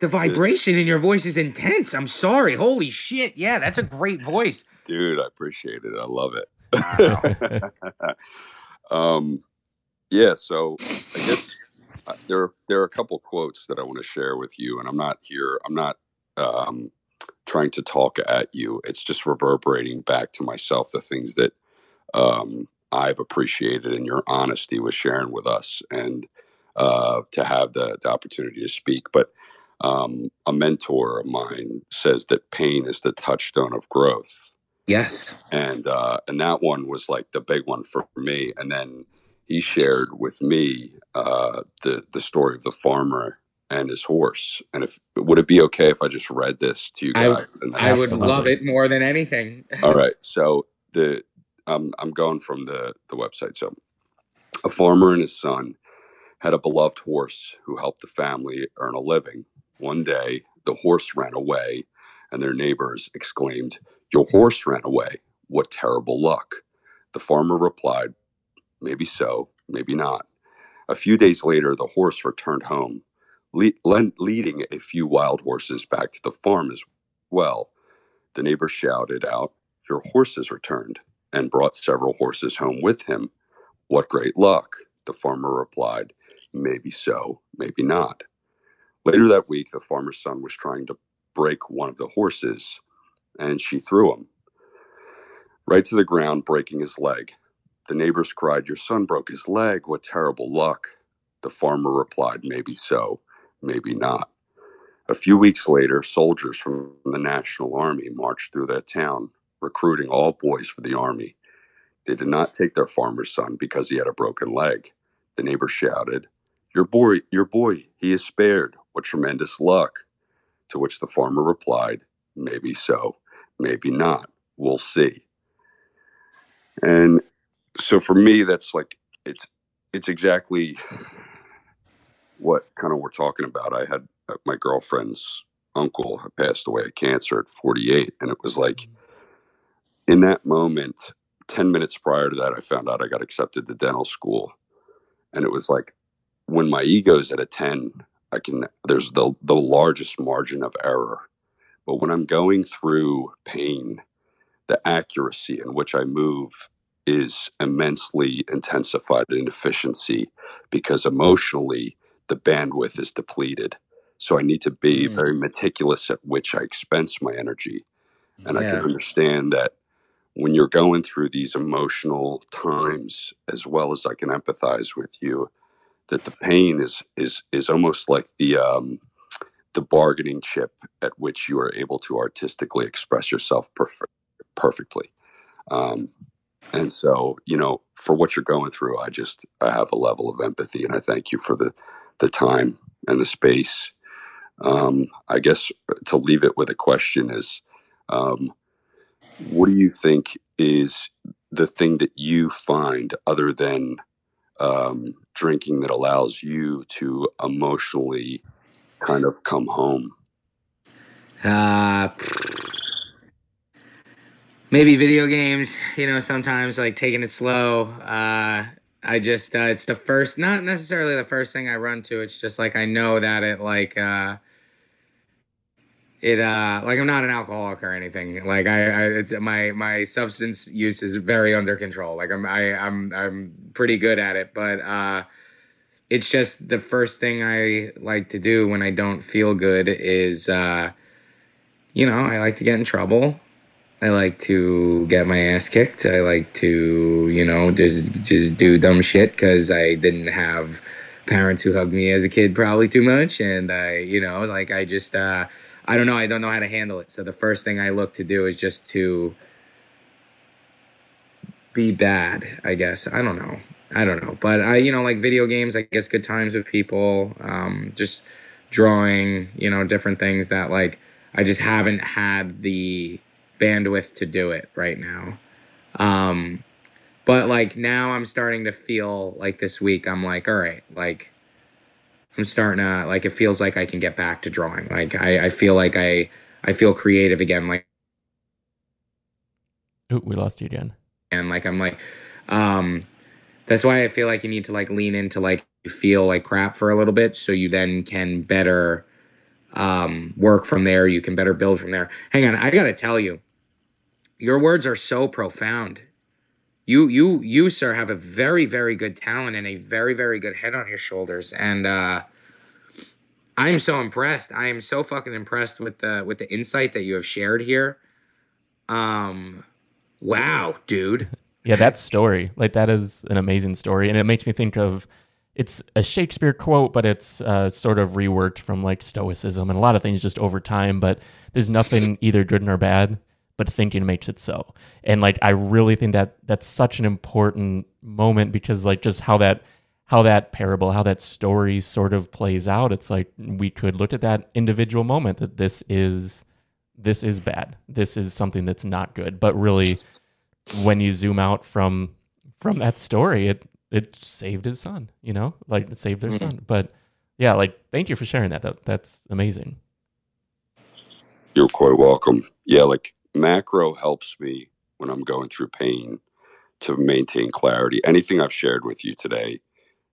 The vibration in your voice is intense. I'm sorry. Holy shit. Yeah, that's a great voice. dude, I appreciate it. I love it. Wow. um, yeah, so I guess uh, there there are a couple quotes that I want to share with you, and I'm not here. I'm not um, trying to talk at you. It's just reverberating back to myself the things that um, I've appreciated in your honesty with sharing with us, and uh, to have the, the opportunity to speak. But um, a mentor of mine says that pain is the touchstone of growth yes. and uh, and that one was like the big one for me. And then he shared with me uh, the the story of the farmer and his horse. And if would it be okay if I just read this to you I- guys? and I would love it more than anything. all right. So the um, I'm going from the the website. So a farmer and his son had a beloved horse who helped the family earn a living. One day, the horse ran away, and their neighbors exclaimed, Your horse ran away. What terrible luck. The farmer replied, Maybe so, maybe not. A few days later, the horse returned home, le- leading a few wild horses back to the farm as well. The neighbor shouted out, Your horse has returned, and brought several horses home with him. What great luck! The farmer replied, Maybe so, maybe not. Later that week, the farmer's son was trying to break one of the horses, and she threw him right to the ground, breaking his leg. The neighbors cried, Your son broke his leg. What terrible luck. The farmer replied, Maybe so, maybe not. A few weeks later, soldiers from the National Army marched through that town, recruiting all boys for the army. They did not take their farmer's son because he had a broken leg. The neighbor shouted, Your boy, your boy, he is spared. What tremendous luck. To which the farmer replied, Maybe so, maybe not. We'll see. And so for me, that's like it's it's exactly what kind of we're talking about. I had uh, my girlfriend's uncle had passed away of cancer at 48, and it was like mm-hmm. in that moment, 10 minutes prior to that, I found out I got accepted to dental school, and it was like when my ego's at a 10, I can there's the the largest margin of error, but when I'm going through pain, the accuracy in which I move is immensely intensified in efficiency because emotionally the bandwidth is depleted. So I need to be mm. very meticulous at which I expense my energy. And yeah. I can understand that when you're going through these emotional times, as well as I can empathize with you, that the pain is is is almost like the um, the bargaining chip at which you are able to artistically express yourself perfect, perfectly. Um, and so, you know, for what you're going through, I just I have a level of empathy, and I thank you for the the time and the space. Um, I guess to leave it with a question is, um, what do you think is the thing that you find other than um, drinking that allows you to emotionally kind of come home? Uh, maybe video games you know sometimes like taking it slow uh i just uh it's the first not necessarily the first thing i run to it's just like i know that it like uh it uh like i'm not an alcoholic or anything. Like i, I it's my my substance use is very under control. Like i'm i i'm i'm pretty good at it but uh it's just the first thing i like to do when i don't feel good is uh you know i like to get in trouble. I like to get my ass kicked. I like to, you know, just just do dumb shit because I didn't have parents who hugged me as a kid probably too much, and I, you know, like I just, uh, I don't know, I don't know how to handle it. So the first thing I look to do is just to be bad. I guess I don't know. I don't know, but I, you know, like video games. I guess good times with people. Um, just drawing. You know, different things that like I just haven't had the bandwidth to do it right now. Um, but like now I'm starting to feel like this week I'm like, all right, like I'm starting to like it feels like I can get back to drawing. Like I, I feel like I I feel creative again. Like Ooh, we lost you again. And like I'm like, um, that's why I feel like you need to like lean into like you feel like crap for a little bit so you then can better um work from there. You can better build from there. Hang on, I gotta tell you, your words are so profound. You you you sir have a very very good talent and a very very good head on your shoulders and uh I am so impressed. I am so fucking impressed with the with the insight that you have shared here. Um wow, dude. Yeah, that story. Like that is an amazing story and it makes me think of it's a Shakespeare quote, but it's uh, sort of reworked from like Stoicism and a lot of things just over time. But there's nothing either good nor bad but thinking makes it so. And like I really think that that's such an important moment because like just how that how that parable, how that story sort of plays out, it's like we could look at that individual moment that this is this is bad. This is something that's not good. But really when you zoom out from from that story, it it saved his son, you know? Like it saved their mm-hmm. son. But yeah, like thank you for sharing that. that that's amazing. You're quite welcome. Yeah, like macro helps me when I'm going through pain to maintain clarity. Anything I've shared with you today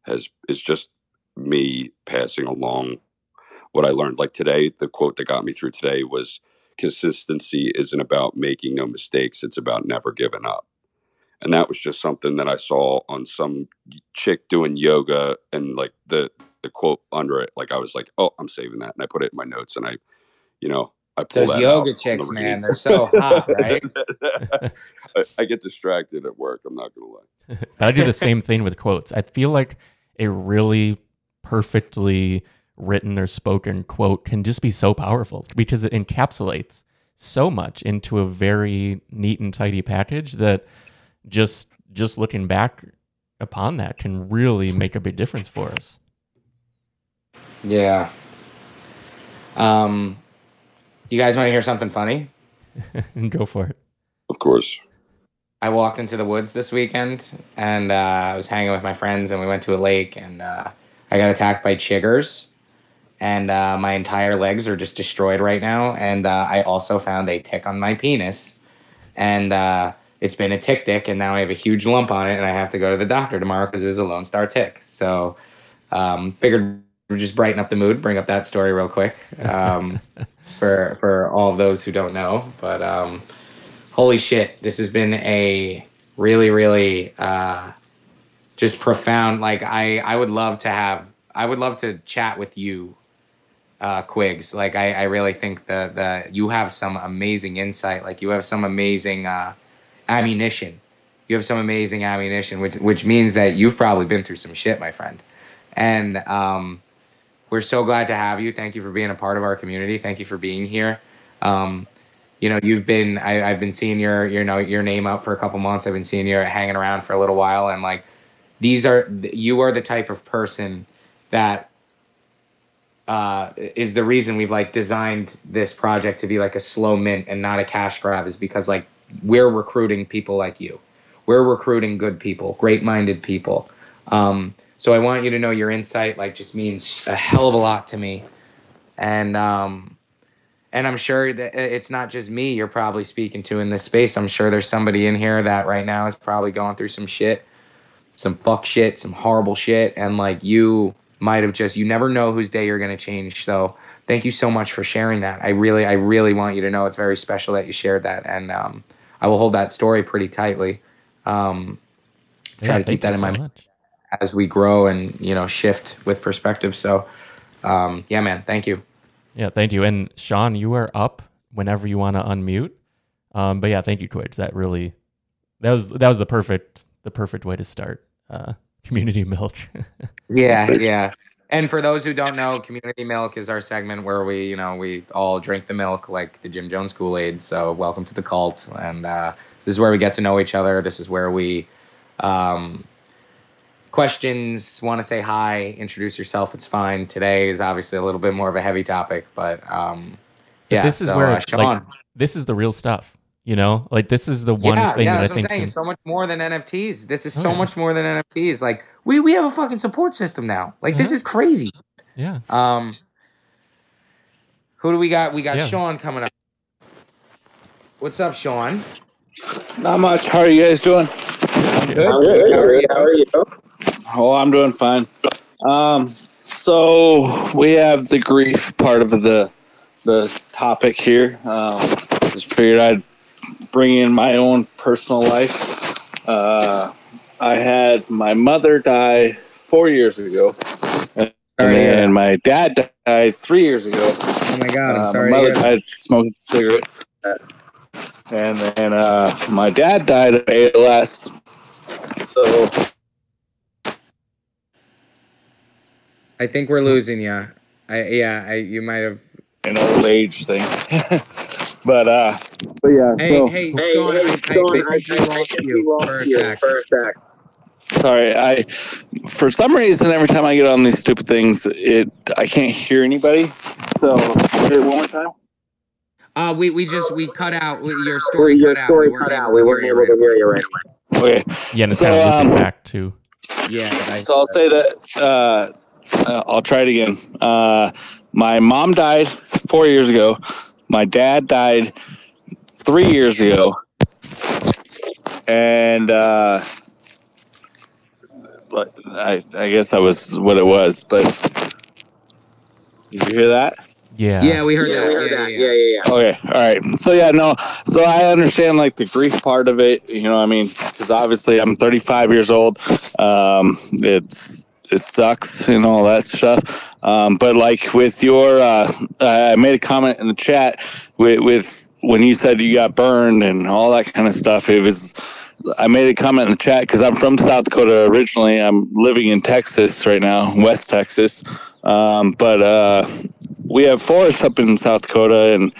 has is just me passing along what I learned. Like today, the quote that got me through today was consistency isn't about making no mistakes, it's about never giving up. And that was just something that I saw on some chick doing yoga and like the the quote under it, like I was like, Oh, I'm saving that. And I put it in my notes and I, you know, I pull Those yoga out chicks, the man, read. they're so hot, right? I, I get distracted at work. I'm not gonna lie. But I do the same thing with quotes. I feel like a really perfectly written or spoken quote can just be so powerful because it encapsulates so much into a very neat and tidy package that just just looking back upon that can really make a big difference for us. Yeah. Um, you guys want to hear something funny? and go for it. Of course. I walked into the woods this weekend and uh, I was hanging with my friends and we went to a lake and uh, I got attacked by chiggers and uh, my entire legs are just destroyed right now. And uh, I also found a tick on my penis and uh, it's been a tick tick and now I have a huge lump on it and I have to go to the doctor tomorrow because it was a Lone Star tick. So um, figured we'd just brighten up the mood, bring up that story real quick um, for for all those who don't know. But um, holy shit, this has been a really, really uh, just profound. Like I, I would love to have, I would love to chat with you, uh, Quigs. Like I, I really think that the you have some amazing insight. Like you have some amazing uh, ammunition. You have some amazing ammunition, which which means that you've probably been through some shit, my friend. And um, we're so glad to have you. Thank you for being a part of our community. Thank you for being here. Um, you know, you've been I, I've been seeing your you know your name up for a couple months. I've been seeing you hanging around for a little while, and like these are you are the type of person that uh, is the reason we've like designed this project to be like a slow mint and not a cash grab is because like we're recruiting people like you. We're recruiting good people, great-minded people. Um, so I want you to know your insight like just means a hell of a lot to me, and um, and I'm sure that it's not just me you're probably speaking to in this space. I'm sure there's somebody in here that right now is probably going through some shit, some fuck shit, some horrible shit, and like you might have just you never know whose day you're gonna change. So thank you so much for sharing that. I really, I really want you to know it's very special that you shared that, and um, I will hold that story pretty tightly. Um, try to keep that in so my much. As we grow and you know shift with perspective. So um, yeah, man, thank you. Yeah, thank you. And Sean, you are up whenever you want to unmute. Um, but yeah, thank you, Twitch. That really that was that was the perfect the perfect way to start uh, community milk. Yeah, yeah. And for those who don't know, community milk is our segment where we, you know, we all drink the milk like the Jim Jones Kool Aid. So welcome to the cult, and uh, this is where we get to know each other. This is where we um, questions. Want to say hi? Introduce yourself. It's fine. Today is obviously a little bit more of a heavy topic, but um, But yeah. this is so, where uh, like, Sean. this is the real stuff. You know, like this is the one yeah, thing yeah, that I think. Saying. So much more than NFTs. This is Oh, so yeah. much more than NFTs. Like we we have a fucking support system now. Like this Mhm. is crazy. yeah, Um, who do we got? We got Yeah. Sean coming up. What's up, Sean? Not much. How are you guys doing? Good. How are you? How are you? Oh, I'm doing fine. Um, so we have the grief part of the the topic here. Um, just figured I'd bring in my own personal life. Uh, I had my mother die four years ago, and Sorry to hear then my dad died three years ago. Oh my god, I'm Uh, sorry. my mother hear died smoking cigarettes. And then uh, my dad died of ALS. So I think we're losing you. I yeah, I you might have. an old age thing. but uh but yeah, Hey, so hey, Sean, I, I, I think we lost you for a sec. sorry, I for some reason every time I get on these stupid things it I can't hear anybody. So say it one more time. Uh, we we just we cut out your story. cut out. We weren't able to hear you right Okay. yeah, and it's So, kind of looking um, back too. Yeah. I- So I'll say that uh, uh, I'll try it again. Uh, my mom died four years ago. my dad died three years ago, and uh, but I I guess that was what it was. But did you hear that? Yeah. Yeah, we heard that. Yeah, yeah, yeah. Okay, all right. So yeah, no. So I understand like the grief part of it. You know, I mean, because obviously I'm 35 years old. Um, it's it sucks and all that stuff. Um, but like with your, uh, I made a comment in the chat with, with when you said you got burned and all that kind of stuff. It was I made a comment in the chat because I'm from South Dakota originally. I'm living in Texas right now, West Texas. Um, but uh, we have forests up in South Dakota, and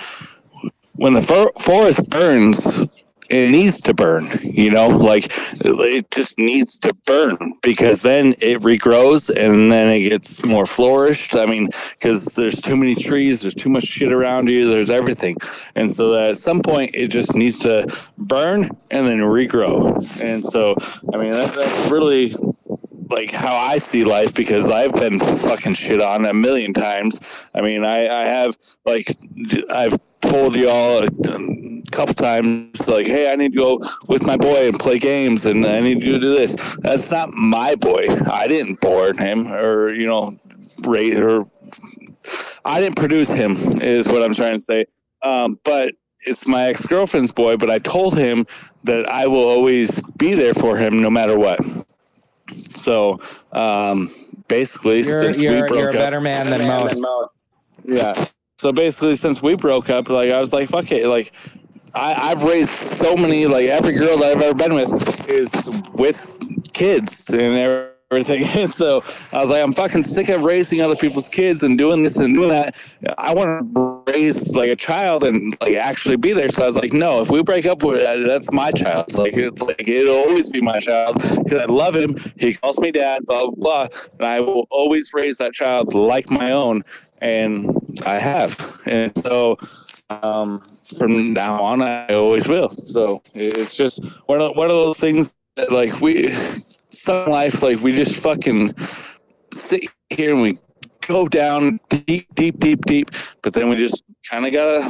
when the for- forest burns, it needs to burn. You know, like it just needs to burn because then it regrows and then it gets more flourished. I mean, because there's too many trees, there's too much shit around you, there's everything, and so that at some point it just needs to burn and then regrow. And so, I mean, that, that's really like how I see life because I've been fucking shit on a million times. I mean, I, I have like I've told y'all a, a couple times like, hey, I need to go with my boy and play games, and I need to do this. That's not my boy. I didn't board him, or you know, raise or I didn't produce him. Is what I'm trying to say. Um, but it's my ex girlfriend's boy. But I told him that I will always be there for him no matter what. So um, basically, You're, since we you're, broke you're a up, better man than most. yeah. So basically, since we broke up, like I was like, fuck it, like. I, I've raised so many, like every girl that I've ever been with is with kids and everything. And so I was like, I'm fucking sick of raising other people's kids and doing this and doing that. I want to raise like a child and like actually be there. So I was like, no, if we break up that's my child. Like, it, like it'll always be my child because I love him. He calls me dad, blah, blah, blah. And I will always raise that child like my own. And I have. And so um, from now on, I always will. So it's just one of, one of those things that like we, some life, like we just fucking sit here and we go down deep, deep, deep, deep, but then we just kind of gotta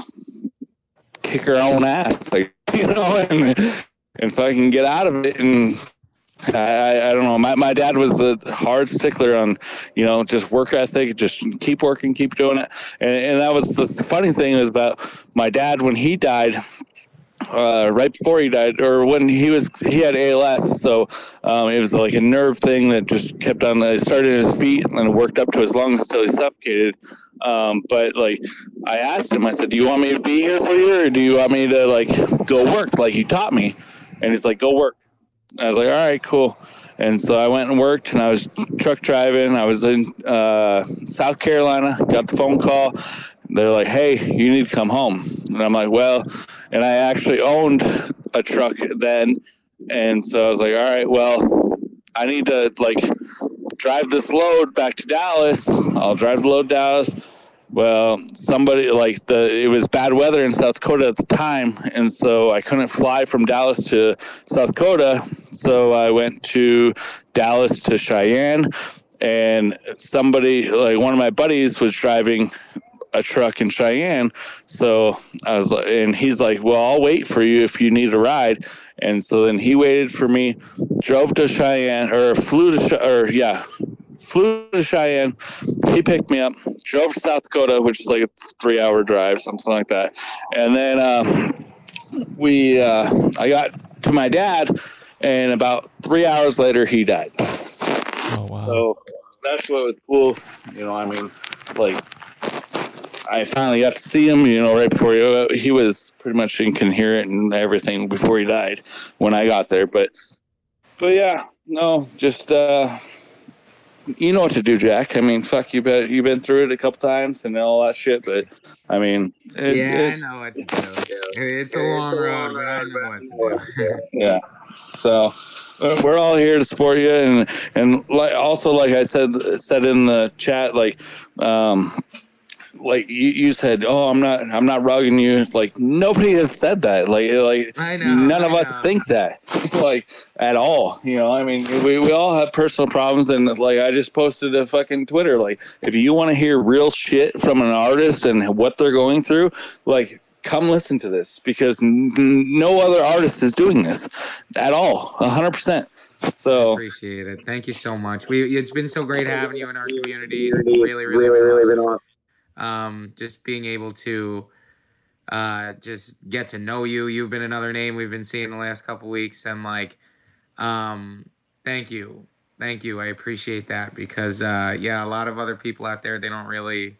kick our own ass, like you know, and and fucking get out of it. And I, I, don't know. My my dad was a hard stickler on, you know, just work ethic, just keep working, keep doing it. And and that was the funny thing is about my dad when he died uh, right before he died, or when he was he had ALS, so um, it was like a nerve thing that just kept on. It started in his feet and then worked up to his lungs until he suffocated. Um, but like, I asked him, I said, "Do you want me to be here for you, or do you want me to like go work like you taught me?" And he's like, "Go work." I was like, "All right, cool." And so I went and worked, and I was truck driving. I was in uh, South Carolina. Got the phone call. They're like, "Hey, you need to come home." And I'm like, "Well," and I actually owned a truck then, and so I was like, "All right, well, I need to like drive this load back to Dallas. I'll drive the load Dallas." Well, somebody like the it was bad weather in South Dakota at the time, and so I couldn't fly from Dallas to South Dakota. So I went to Dallas to Cheyenne, and somebody like one of my buddies was driving a truck in Cheyenne. So I was like, and he's like, well, I'll wait for you if you need a ride. And so then he waited for me, drove to Cheyenne or flew to, or yeah, flew to Cheyenne. He picked me up, drove to South Dakota, which is like a three hour drive, something like that. And then, um, we, uh, I got to my dad and about three hours later, he died. Oh wow. So that's what was cool. You know, I mean, like I finally got to see him. You know, right before he, he was pretty much incoherent and everything before he died when I got there. But, but yeah, no, just uh, you know what to do, Jack. I mean, fuck you. Bet you've been through it a couple times and all that shit. But I mean, it, yeah, I know what to do. It's a long road, but I know what to do. yeah. So uh, we're all here to support you, and and like also like I said said in the chat, like um, like you, you said, oh, I'm not, I'm not rugging you. Like nobody has said that. Like, like know. none I of us think that, like at all. You know, I mean, we, we all have personal problems, and like I just posted a fucking Twitter. Like, if you want to hear real shit from an artist and what they're going through, like. Come listen to this because n- n- no other artist is doing this at all, hundred percent. So Appreciate it. Thank you so much. We it's been so great having you in our community. It's really, really, really been awesome. Um, just being able to uh just get to know you. You've been another name we've been seeing the last couple weeks, and like, um, thank you, thank you. I appreciate that because uh, yeah, a lot of other people out there they don't really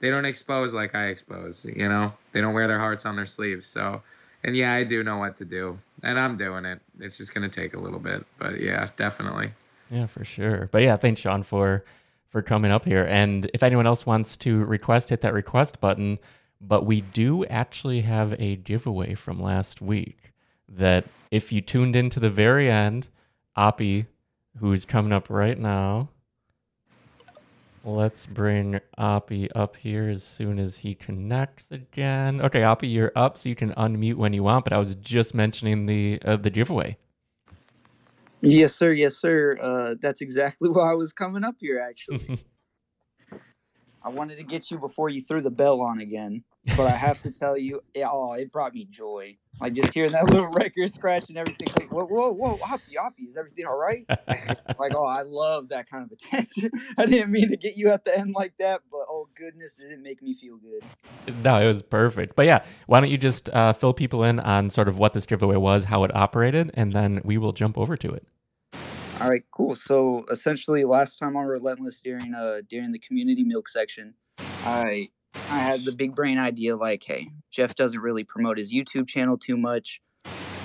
they don't expose like I expose. You know, they don't wear their hearts on their sleeves. So. And yeah, I do know what to do, and I'm doing it. It's just gonna take a little bit, but yeah, definitely. Yeah, for sure. But yeah, thanks Sean for for coming up here. And if anyone else wants to request, hit that request button. But we do actually have a giveaway from last week that if you tuned in to the very end, Oppie, who's coming up right now. Let's bring Oppie up here as soon as he connects again. Okay, Oppie, you're up, so you can unmute when you want. But I was just mentioning the uh, the giveaway. Yes, sir. Yes, sir. Uh, that's exactly why I was coming up here. Actually, I wanted to get you before you threw the bell on again, but I have to tell you, it, oh, it brought me joy. Like just hearing that little record scratch and everything. Like, whoa, whoa, whoa, Oppie, Oppie, is everything all right? like, oh, I love that kind of attention. I didn't mean to get you at the end like that, but oh goodness, did it make me feel good. No, it was perfect. But yeah, why don't you just uh, fill people in on sort of what this giveaway was, how it operated, and then we will jump over to it. All right, cool. So essentially, last time on Relentless during uh during the community milk section, I I had the big brain idea like, hey, Jeff doesn't really promote his YouTube channel too much.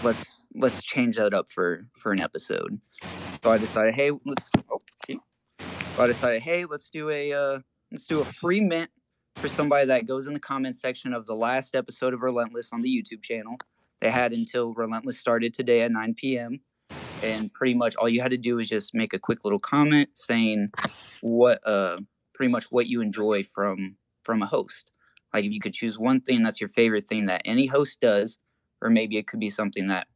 Let's let's change that up for for an episode. So I decided, hey, let's oh see. So I decided, hey, let's do a uh let's do a free mint for somebody that goes in the comment section of the last episode of Relentless on the YouTube channel. They had until Relentless started today at 9 p.m and pretty much all you had to do was just make a quick little comment saying what uh pretty much what you enjoy from from a host like if you could choose one thing that's your favorite thing that any host does or maybe it could be something that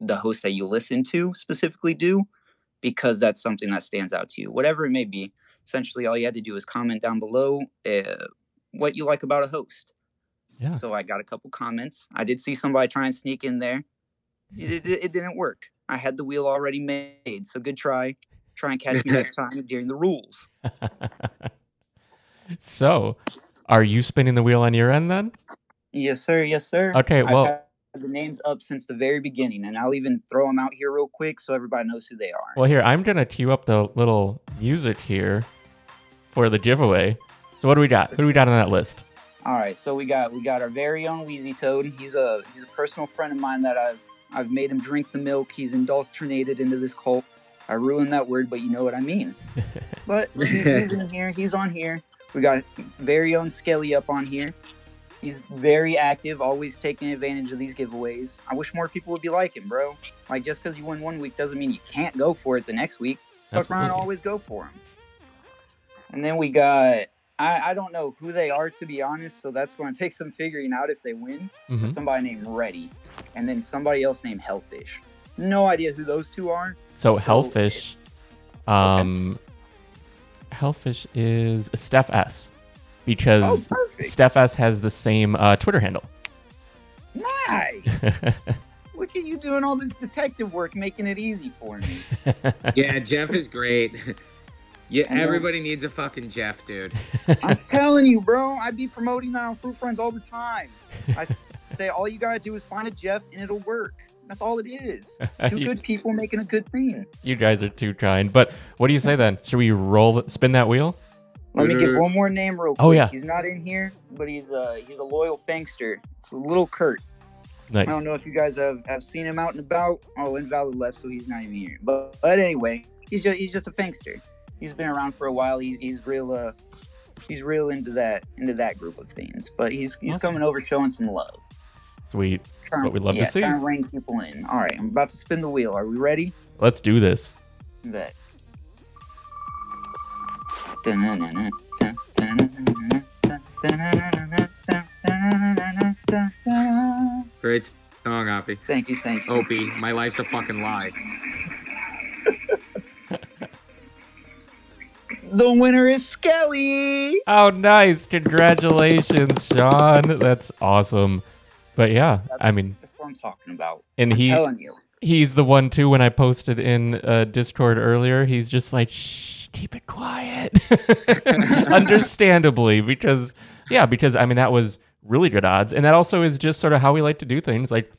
the host that you listen to specifically do because that's something that stands out to you whatever it may be essentially all you had to do is comment down below uh, what you like about a host Yeah. so i got a couple comments i did see somebody try and sneak in there it, it, it didn't work I had the wheel already made, so good try. Try and catch me next time during the rules. so, are you spinning the wheel on your end then? Yes, sir. Yes, sir. Okay, well, the names up since the very beginning, and I'll even throw them out here real quick so everybody knows who they are. well, here I'm gonna cue up the little music here for the giveaway. So, what do we got? Who do we got on that list? All right, so we got we got our very own Wheezy Toad. He's a he's a personal friend of mine that I've I've made him drink the milk. He's indoctrinated into this cult. I ruined that word, but you know what I mean. But he's in here. He's on here. We got very own Skelly up on here. He's very active, always taking advantage of these giveaways. I wish more people would be like him, bro. Like just because you win one week doesn't mean you can't go for it the next week. Fuck around, Absolutely. always go for him. And then we got I, I don't know who they are to be honest, so that's going to take some figuring out if they win. Mhm. Somebody named Reddy, and then somebody else named Hellfish. No idea who those two are. So, So- Hellfish, um, Hellfish is Steph S, Oh, because perfect! Steph S has the same uh, Twitter handle. Nice. Look at you doing all this detective work, making it easy for me. Yeah, Jeff is great. Yeah, everybody needs a fucking Jeff, dude. I'm telling you, bro. I'd be promoting that on Froot Frens all the time. I say all you gotta do is find a Jeff, and it'll work. That's all it is. Two you, good people making a good thing. you guys are too kind. But what do you say then? Should we roll, spin that wheel? Let me give one more name real quick. Oh, yeah. He's not in here, but he's a he's a loyal fangster. It's a little Kurt. Nice. I don't know if you guys have, have seen him out and about. Oh, Invalid left, so he's not even here. But but anyway, he's just he's just a fangster. He's been around for a while. He, he's real uh he's real into that into that group of things. But he's he's Awesome. coming over showing some love. Sweet. Trying, What we'd love to see. Trying to bring people in. All right, I'm about to spin the wheel. Are we ready? Let's do this. Bet. Great song, Oppie. Thank you, thank you. Opie, my life's a fucking lie. The winner is Skelly. Oh, nice! Congratulations, Sean. That's awesome. But yeah, I mean, That's what I'm talking about. and I'm he telling you. he's the one too. When I posted in uh, Discord earlier, he's just like, "Shh, keep it quiet." Understandably, because yeah, because I mean that was really good odds, and that also is just sort of how we like to do things. Like,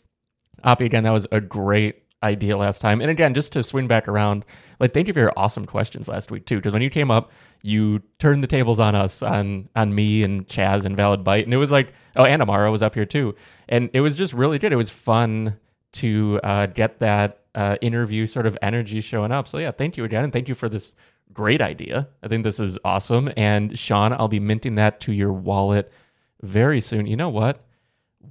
Oppie, again, that was a great idea last time, and again, just to swing back around, like, thank you for your awesome questions last week too. Because when you came up, you turned the tables on us, on on me and Chaz and Valid Bite, and it was like, oh, and Amara was up here too, and it was just really good. It was fun to uh, get that uh, interview sort of energy showing up. So yeah, thank you again, and thank you for this great idea. I think this is awesome. And Sean, I'll be minting that to your wallet very soon. You know what?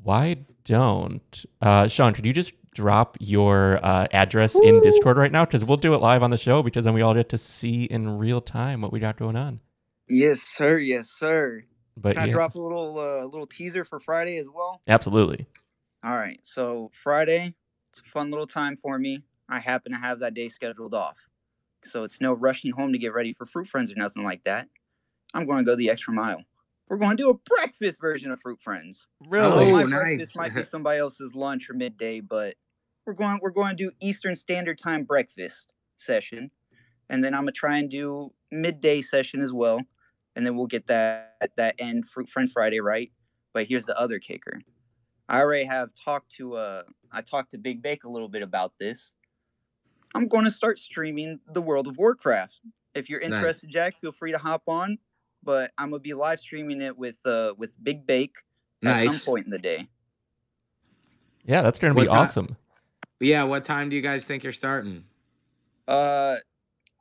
Why don't uh, Sean? Could you just drop your uh, address in Discord right now? Because we'll do it live on the show. Because then we all get to see in real time what we got going on. Yes, sir. Yes, sir. But Can I drop a little uh, little teaser for Friday as well? absolutely. All right. So Friday, it's a fun little time for me. I happen to have that day scheduled off, so it's no rushing home to get ready for Froot Frens or nothing like that. I'm going to go the extra mile. We're going to do a breakfast version of Froot Frens. Really? my Oh, breakfast nice. might be somebody else's lunch or midday, but we're going we're going to do Eastern Standard Time breakfast session, and then I'm gonna try and do midday session as well, and then we'll get that that end Froot Fren Friday right. But here's the other kicker: I already have talked to uh I talked to Big Bake a little bit about this. I'm going to start streaming the World of Warcraft. If you're Nice. interested, Jack, feel free to hop on. But I'm gonna be live streaming it with uh with Big Bake at some point in the day. Yeah, that's going to be What ti- awesome. Yeah, what time do you guys think you're starting? Uh,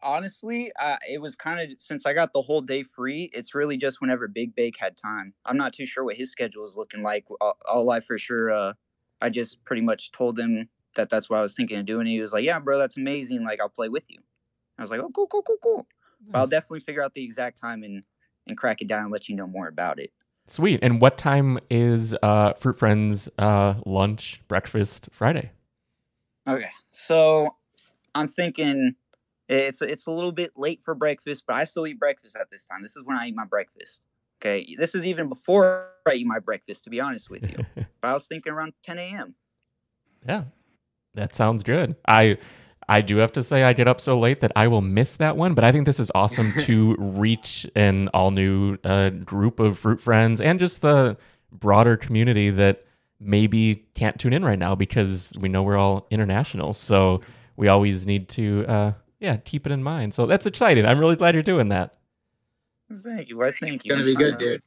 honestly, uh, it was kind of since I got the whole day free. It's really just whenever Big Bake had time. I'm not too sure what his schedule is looking like. All, all I for sure, uh, I just pretty much told him that that's what I was thinking of doing. He was like, "Yeah, bro, that's amazing. Like, I'll play with you." I was like, "Oh, cool, cool, cool, cool." But I'll definitely figure out the exact time and and crack it down and let you know more about it. Sweet. And what time is uh, Froot Frens uh, lunch, breakfast Friday? Okay, so I'm thinking it's it's a little bit late for breakfast, but I still eat breakfast at this time. This is when I eat my breakfast. Okay, this is even before I eat my breakfast, to be honest with you. but I was thinking around 10 a.m. yeah, that sounds good. I I do have to say I get up so late that I will miss that one, but I think this is awesome to reach an all new uh, group of Froot Frens and just the broader community that maybe can't tune in right now because we know we're all international. So we always need to uh, yeah keep it in mind. So that's exciting. I'm really glad you're doing that. Thank you. Why, thank you. Gonna be good, Uh, dude.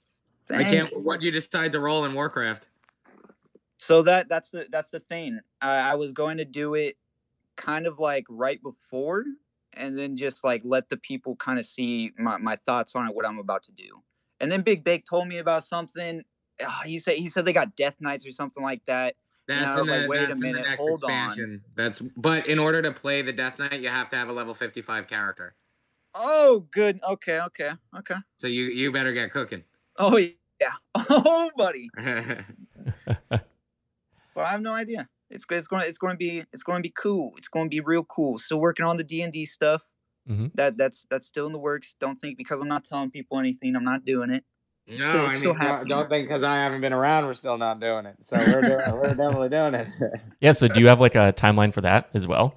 I can't. What do you decide to roll in Warcraft? So that that's the that's the thing. I, I was going to do it kind of like right before, and then just like let the people kind of see my, my thoughts on it, what I'm about to do. And then Big Bake told me about something. ah, he said he said they got Death Knights or something like that. That's in like, the a that's in the next hold on. expansion. That's but in order to play the Death Knight, you have to have a level 55 character. Oh, good. Okay, okay, okay. So you you better get cooking. Oh yeah. Oh, buddy. But I have no idea. It's it's going to it's going to be it's going to be cool. It's going to be real cool. Still working on the D and D stuff. Mhm. That that's that's still in the works. Don't think because I'm not telling people anything, I'm not doing it. no, Still- I mean still don't, don't think because I haven't been around, we're still not doing it. So we're doing, we're definitely doing it. Yeah, so do you have like a timeline for that as well?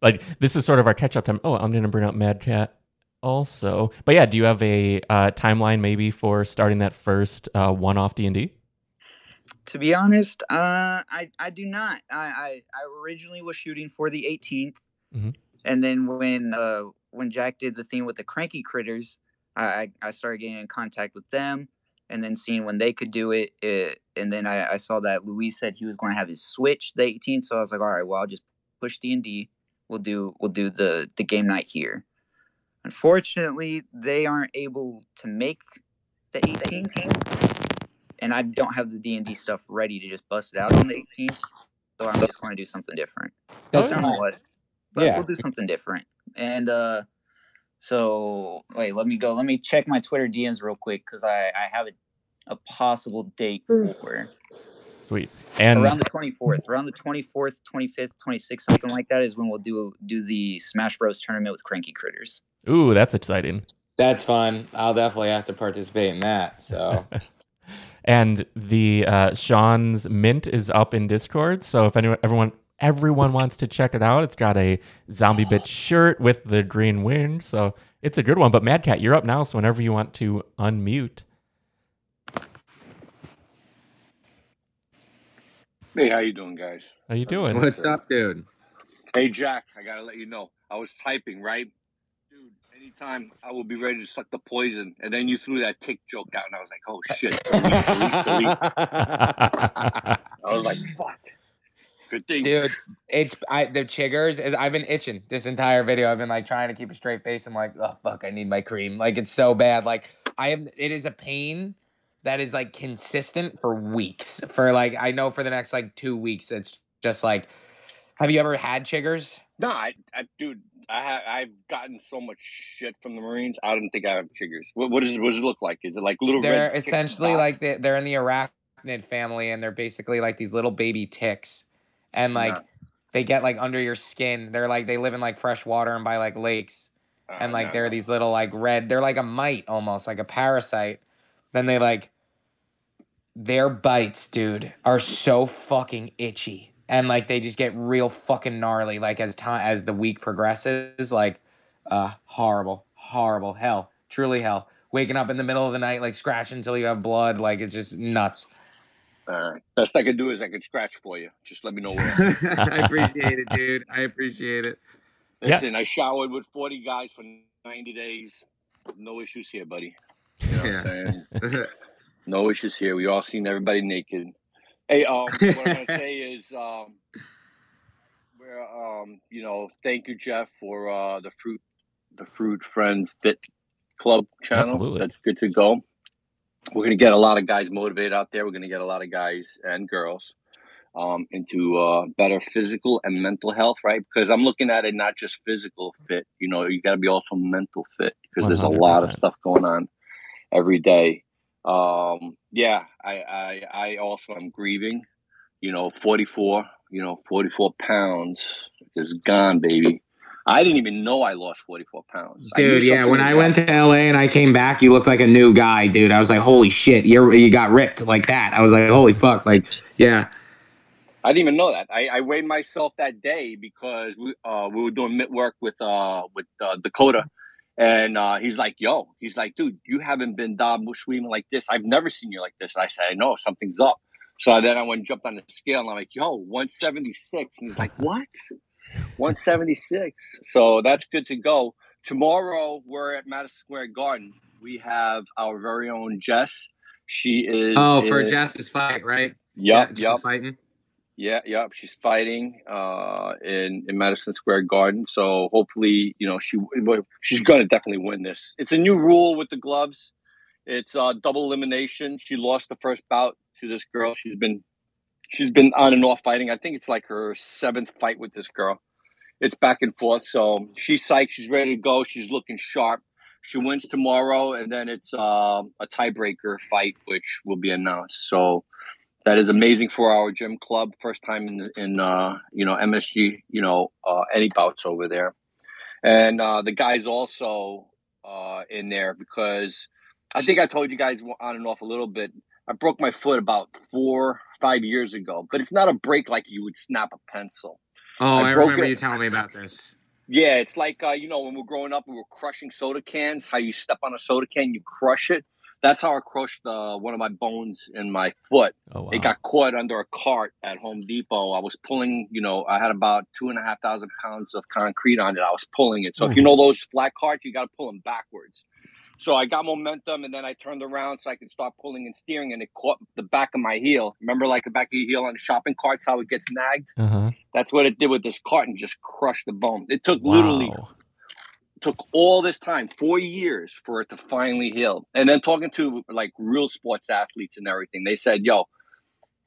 Like this is sort of our catch up time. Oh, I'm gonna bring up Mad Cat also. But yeah, do you have a uh, timeline maybe for starting that first uh, one off D and D? To be honest, uh, I I do not. I I, I originally was shooting for the 18th, Mhm. and then when uh when Jack did the thing with the cranky critters, I I I started getting in contact with them, and then seeing when they could do it. it and then I, I saw that Luis said he was going to have his Switch the 18th, so I was like, all right, well I'll just push D and D. We'll do we'll do the the game night here. Unfortunately, they aren't able to make the 18th and I don't have the D and D stuff ready to just bust it out on the 18th. So I'm just going to do something different. That's I don't know what, but Yeah. we'll do something different. And uh, so wait, let me go. Let me check my Twitter DMs real quick because I I have a a possible date for Sweet. And around the 24th, around the 24th, 25th, 26th, something like that is when we'll do do the Smash Bros tournament with Cranky Critters. ooh, that's exciting. That's fun. I'll definitely have to participate in that. So And the uh, Sean's Mint is up in Discord. So if anyone, everyone, everyone wants to check it out, it's got a zombie bitch shirt with the green wing. So it's a good one. But Mad Cat, you're up now. So whenever you want to unmute, Hey, how you doing, guys? how you doing? what's up, dude? Hey, Jack, I gotta let you know. I was typing, right? Dude, anytime I will be ready to suck the poison, and then you threw that tick joke out, and I was like, oh shit. I was like, fuck. Good thing. Dude, it's I the chiggers is I've been itching this entire video. I've been like trying to keep a straight face. I'm like, oh fuck, I need my cream. Like it's so bad. Like I am it is a pain that is like consistent for weeks. For like I know for the next like two weeks, it's just like have you ever had chiggers? No, I, I dude, I have I've gotten so much shit from the Marines. I don't think I have chiggers. What, what does what does it look like? Is it like little? They're essentially like they, they're in the arachnid family and they're basically like these little baby ticks. And like No. they get like under your skin. They're like they live in like fresh water and by like lakes. Uh, and like no, they're these little like red they're like a mite almost like a parasite then they like their bites dude are so fucking itchy and like they just get real fucking gnarly like as time as the week progresses like uh horrible horrible hell truly hell waking up in the middle of the night like scratching until you have blood like it's just nuts All right. Best I could do is I could scratch for you. Just let me know where. i appreciate it dude i appreciate it Yeah. Listen, I showered with 40 guys for 90 days. No issues here, buddy. You know what I'm saying? No issues here. We all seen everybody naked. Hey, um, what I'm gonna say is, um, we're, um, you know, thank you, Jeff, for uh, the fruit, the Froot Frens Fit Club channel. Absolutely. That's good to go. We're gonna get a lot of guys motivated out there. We're gonna get a lot of guys and girls um, into uh, better physical and mental health, right? Because I'm looking at it not just physical fit. You know, you got to be also mental fit because there's a lot of stuff going on every day. Um, yeah, I, I I also am grieving. You know, 44. You know, 44 pounds is gone, baby. I didn't even know I lost 44 pounds. Dude, yeah. When I went to LA and I came back, you looked like a new guy, dude. I was like, holy shit, you you got ripped like that. I was like, holy fuck, like, yeah. I didn't even know that. I, I weighed myself that day because we uh, we were doing mid work with uh with uh, Dakota, and uh, he's like, "Yo," he's like, "Dude, you haven't been dog swimming like this. I've never seen you like this." And I said, "I know something's up." So then I went and jumped on the scale, and I'm like, "Yo, 176," and he's like, "What?" 176. So that's good to go. Tomorrow we're at Madison Square Garden. We have our very own Jess. She is. Oh, for is- Jess's fight, right? Yep, Jess yep. fighting. Yeah, yep. She's fighting uh, in in Madison Square Garden. So hopefully, you know, she she's gonna definitely win this. It's a new rule with the gloves. It's uh, double elimination. She lost the first bout to this girl. She's been she's been on and off fighting. I think it's like her seventh fight with this girl. It's back and forth. So she's psyched. She's ready to go. She's looking sharp. She wins tomorrow, and then it's uh, a tiebreaker fight, which will be announced. So that is amazing for our gym club. First time in in uh, you know MSG, you know uh, any bouts over there, and uh, the guys also uh, in there because I think I told you guys on and off a little bit. I broke my foot about four five years ago, but it's not a break like you would snap a pencil. Oh, I I, remember it. you telling me about this. Yeah, it's like uh, you know when we're growing up, we were crushing soda cans. How you step on a soda can, you crush it. That's how I crushed uh, one of my bones in my foot. Oh, wow. It got caught under a cart at Home Depot. I was pulling, you know, I had about two and a half thousand pounds of concrete on it. I was pulling it. So if you know those flat carts, you got to pull them backwards. So I got momentum and then I turned around so I could start pulling and steering and it caught the back of my heel. Remember like the back of your heel on the shopping carts, how it gets nagged? uh-huh. That's what it did with this cart and just crushed the bone. It took literally Wow. Took all this time, four years for it to finally heal. And then talking to like real sports athletes and everything, they said, yo,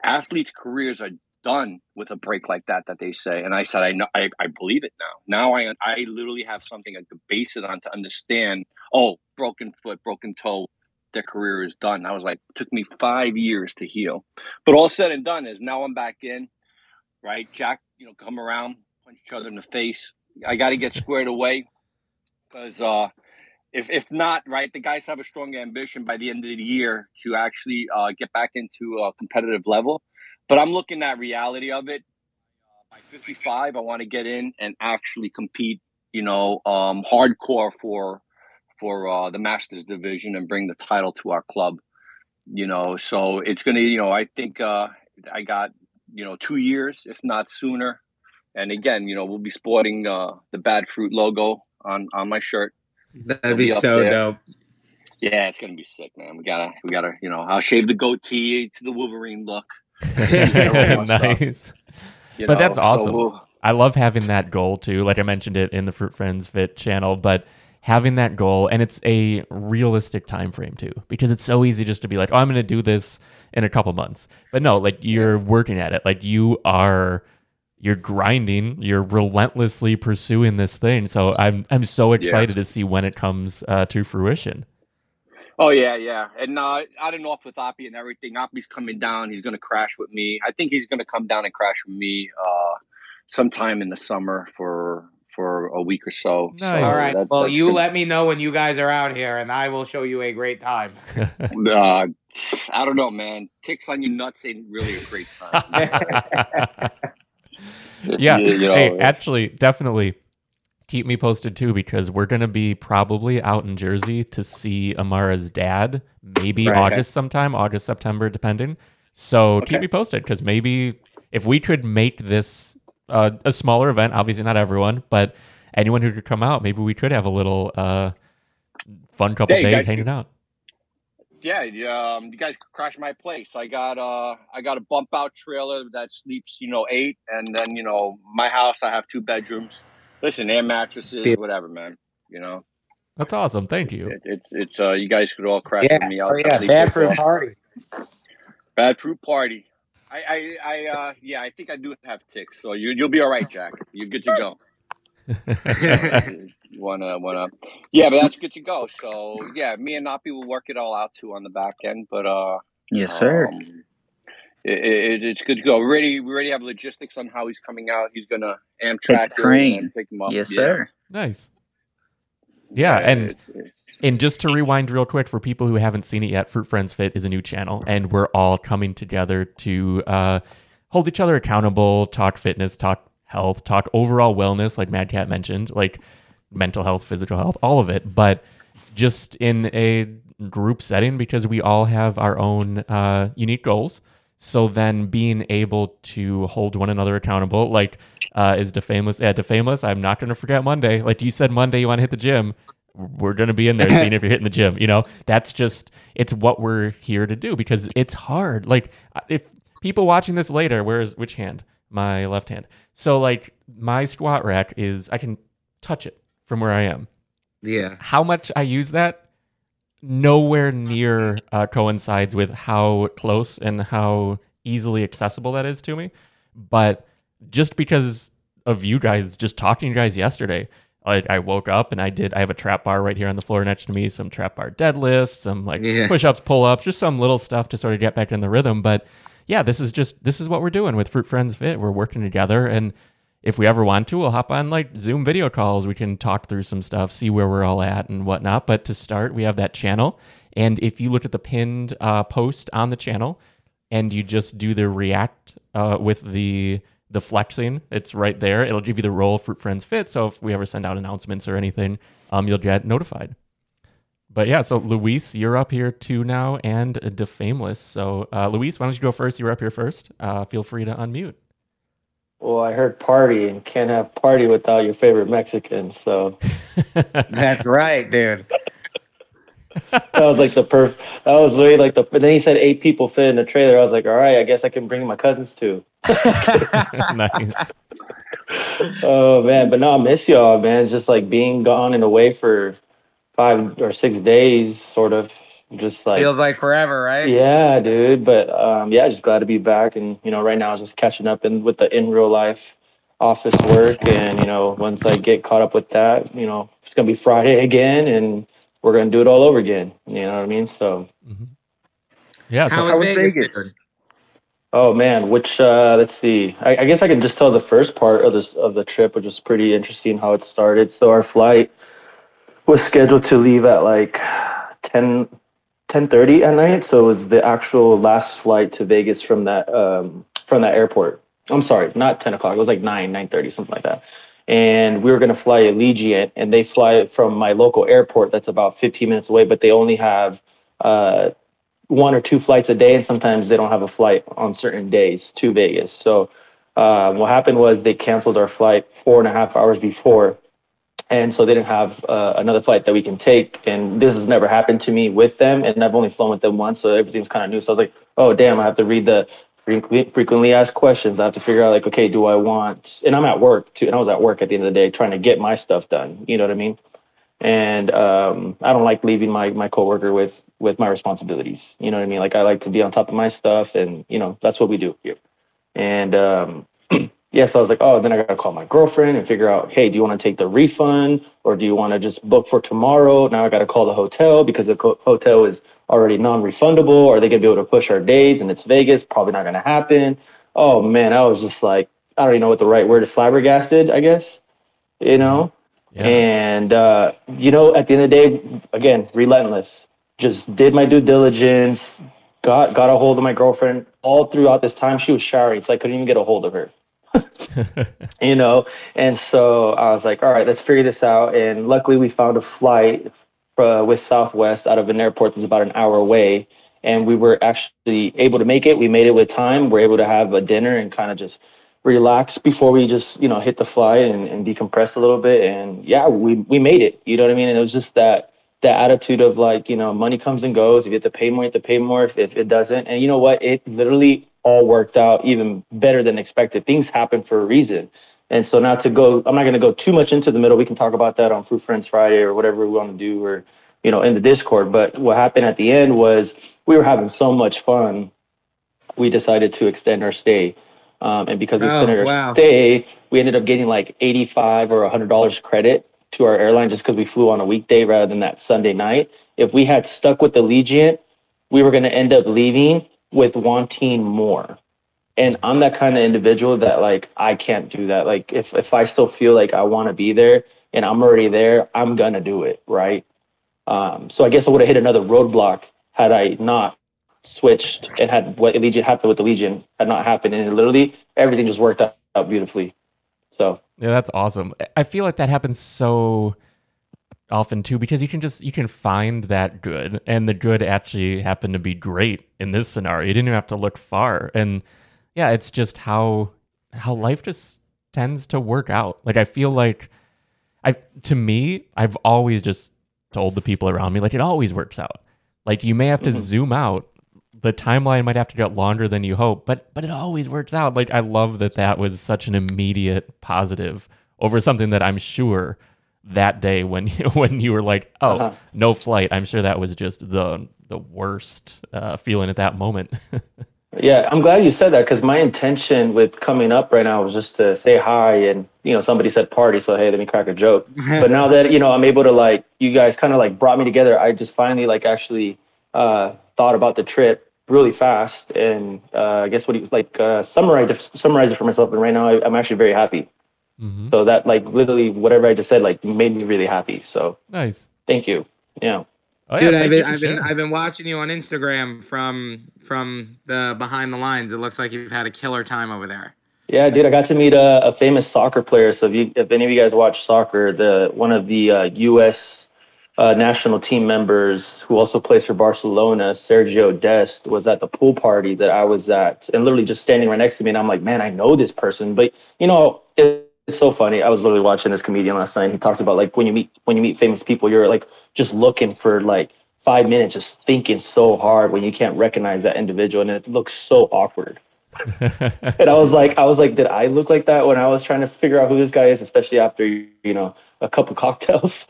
athletes' careers are done with a break like that that they say. And I said, I know I, I believe it now. Now I I literally have something I could base it on to understand, oh, broken foot, broken toe, their career is done. I was like, took me five years to heal, but all said and done is now I'm back in, right? Jack, you know, come around, punch each other in the face. I got to get squared away because uh, if if not, right, the guys have a strong ambition by the end of the year to actually uh, get back into a competitive level. But I'm looking at reality of it. By 55, I want to get in and actually compete. You know, um, hardcore for for uh, the Masters division and bring the title to our club. You know, so it's gonna. You know, I think uh, I got you know two years, if not sooner. And again, you know, we'll be sporting uh, the Bad Froot logo on on my shirt. Mm-hmm. That'd be, be so there. dope. Yeah, it's gonna be sick, man. We gotta, we gotta, you know, I'll shave the goatee to the Wolverine look. nice. You but know, that's awesome. So we'll, I love having that goal too. Like I mentioned it in the Froot Frens Fit channel, but having that goal and it's a realistic time frame too, because it's so easy just to be like, oh, I'm going to do this in a couple months. But no, like you're working at it. Like you are you're grinding, you're relentlessly pursuing this thing. So I'm I'm so excited yeah. to see when it comes uh, to fruition. Oh yeah, yeah, and uh, I don't know if with Oppie and everything, Oppie's coming down. He's going to crash with me. I think he's going to come down and crash with me uh, sometime in the summer for for a week or so. Nice. so All right. That, well, you let me know when you guys are out here, and I will show you a great time. uh, I don't know, man. Ticks on your nuts ain't really a great time. yeah. You know, hey, actually, definitely keep me posted too because we're going to be probably out in Jersey to see Amara's dad, maybe right, August okay. sometime, August, September, depending. So okay. keep me posted because maybe if we could make this uh, a smaller event, obviously not everyone, but anyone who could come out, maybe we could have a little uh, fun couple days hanging out yeah, um, you guys crash my place. I got uh, I got a bump out trailer that sleeps, you know, eight, and then you know, my house I have two bedrooms. Listen, air mattresses, whatever, man. You know, that's awesome. Thank you. It, it, it's uh, you guys could all crash yeah. with me. I'll, oh yeah, Bad Froot party. Bad Froot party. I, I, I, uh, yeah, I think I do have ticks, so you, you'll be all right, Jack. You're good to go. wanna wanna yeah but that's good to go. So yeah me and Napi will work it all out too on the back end but uh yes sir. um, it, it, it's good to go. We already we already have logistics on how he's coming out. He's gonna amtrak train. pick him up. Yes yeah. sir. Nice. Yeah, yeah and it's, it's, and just to rewind real quick for people who haven't seen it yet Froot Frens fit is a new channel and we're all coming together to uh hold each other accountable talk fitness talk health, talk overall wellness, like Mad Cat mentioned, like mental health, physical health, all of it, but just in a group setting because we all have our own uh, unique goals. So then being able to hold one another accountable, like uh, is Defameless, yeah, Defameless, I'm not going to forget Monday. Like you said, Monday you want to hit the gym. We're going to be in there seeing if you're hitting the gym. You know, that's just, it's what we're here to do because it's hard. Like if people watching this later, where's which hand? My left hand. So like my squat rack is I can touch it from where I am. Yeah. How much I use that nowhere near uh, coincides with how close and how easily accessible that is to me. But just because of you guys just talking to you guys yesterday, I, I woke up and I did. I have a trap bar right here on the floor next to me. Some trap bar deadlifts, some like yeah. push ups, pull ups, just some little stuff to sort of get back in the rhythm. But yeah, this is just this is what we're doing with Froot Frens Fit. We're working together, and if we ever want to, we'll hop on like Zoom video calls. We can talk through some stuff, see where we're all at and whatnot. But to start, we have that channel, and if you look at the pinned uh, post on the channel, and you just do the react uh, with the the flexing, it's right there. It'll give you the role Froot Frens Fit. So if we ever send out announcements or anything, um, you'll get notified but yeah, so Luis, you're up here too now, and Defameless. So uh, Luis, why don't you go first? You're up here first. Uh, feel free to unmute. Well, I heard party and can't have party without your favorite Mexican. So that's right, dude. that was like the perf. That was really like the. But then he said eight people fit in the trailer. I was like, all right, I guess I can bring my cousins too. nice. Oh man, but no, I miss y'all, man. It's just like being gone and away for five or six days, sort of. Just like feels like forever, right? Yeah, dude. But um, yeah, just glad to be back, and you know, right now, I was just catching up in with the in real life office work, and you know, once I get caught up with that, you know, it's gonna be Friday again, and we're gonna do it all over again. You know what I mean? So Mhm. Yeah. So How How was was Vegas? Vegas? Oh man, which uh let's see. I, I guess I can just tell the first part of this of the trip, which was pretty interesting how it started. So our flight was scheduled to leave at like 10 10:30 at night. So it was the actual last flight to Vegas from that um from that airport. I'm sorry, not 10 o'clock. It was like 9, 9:30, something like that. And we were gonna fly Allegiant, and they fly from my local airport that's about 15 minutes away, but they only have uh one or two flights a day, and sometimes they don't have a flight on certain days to Vegas. So uh, what happened was they canceled our flight four and a half hours before, and so they didn't have uh, another flight that we can take. And this has never happened to me with them, and I've only flown with them once, so everything's kind of new. So I was like, oh damn, I have to read the frequently asked questions. I have to figure out like, okay, do I want? And I'm at work too, and I was at work at the end of the day trying to get my stuff done. You know what I mean? and um, I don't like leaving my my coworker with with my responsibilities. You know what I mean? Like I like to be on top of my stuff, and you know that's what we do here. And um, yeah, so I was like, oh, then I gotta call my girlfriend and figure out, hey, do you want to take the refund or do you want to just book for tomorrow? Now I gotta call the hotel because the co- hotel is already non-refundable. Are they gonna be able to push our days? And it's Vegas, probably not gonna happen. Oh man, I was just like, I don't even know what the right word is, flabbergasted, I guess. You know. yeah. And uh, you know, at the end of the day, again, relentless. Just did my due diligence, got got a hold of my girlfriend. All throughout this time, she was showering, so I couldn't even get a hold of her. You know, and so I was like, all right, let's figure this out. And luckily, we found a flight uh, with Southwest out of an airport that's about an hour away, and we were actually able to make it. We made it with time. We're able to have a dinner and kind of just relax before we just you know hit the flight and, and decompress a little bit. And yeah we we made it. You know what i mean? And it was just that that attitude of like you know money comes and goes. If you have to pay more you have to pay more. If, if it doesn't and you know what? It literally all worked out even better than expected. Things happen for a reason. And so now to go i'm not going to go too much into the middle. We can talk about that on Froot Frens friday or whatever we want to do or you know in the discord. But what happened at the end was we were having so much fun we decided to extend our stay. Um, and because we Oh, extended our wow. stay, we ended up getting like 85 or $100 credit to our airline just because we flew on a weekday rather than that Sunday night. If we had stuck with the Allegiant, we were going to end up leaving with wanting more. And I'm that kind of individual that like I can't do that. Like if if I still feel like I want to be there and I'm already there, I'm gonna do it, right? Um, so I guess I would have hit another roadblock had I not switched and had what Allegiant happened with the Allegiant had not happened, and literally everything just worked out, out beautifully. So Yeah, that's awesome. I feel like that happens so often too because you can just you can find that good and the good actually happened to be great in this scenario. You didn't even have to look far. And yeah, it's just how how life just tends to work out. Like I feel like I to me, I've always just told the people around me like it always works out. Like you may have to Mhm. zoom out. The timeline might have to get longer than you hope, but but it always works out. Like I love that that was such an immediate positive over something that I'm sure that day when you, when you were like, oh, Uh-huh. no flight. I'm sure that was just the the worst uh, feeling at that moment. yeah, I'm glad you said that because my intention with coming up right now was just to say hi and you know somebody said party, so hey, let me crack a joke. but now that you know I'm able to like you guys kind of like brought me together, I just finally like actually uh, thought about the trip really fast and uh, I guess what you like uh, summarize it, summarize it for myself. And right now I, I'm actually very happy. Mhm. So that like literally whatever I just said like made me really happy. So Nice. thank you. Yeah. Oh, yeah, Dude, I've been, I've been. I've been watching you on Instagram from from the behind the lines. It looks like you've had a killer time over there. Yeah, dude, I got to meet a, a famous soccer player. So if you, if any of you guys watch soccer, the one of the uh, U.S. Uh, national team members who also plays for Barcelona, Sergio Dest, was at the pool party that I was at, and literally just standing right next to me. And I'm like, man, I know this person, but you know, it, it's so funny. I was literally watching this comedian last night. He talked about like when you meet when you meet famous people, you're like just looking for like five minutes, just thinking so hard when you can't recognize that individual, and it looks so awkward. And I was like, I was like, did I look like that when I was trying to figure out who this guy is, especially after you know a couple cocktails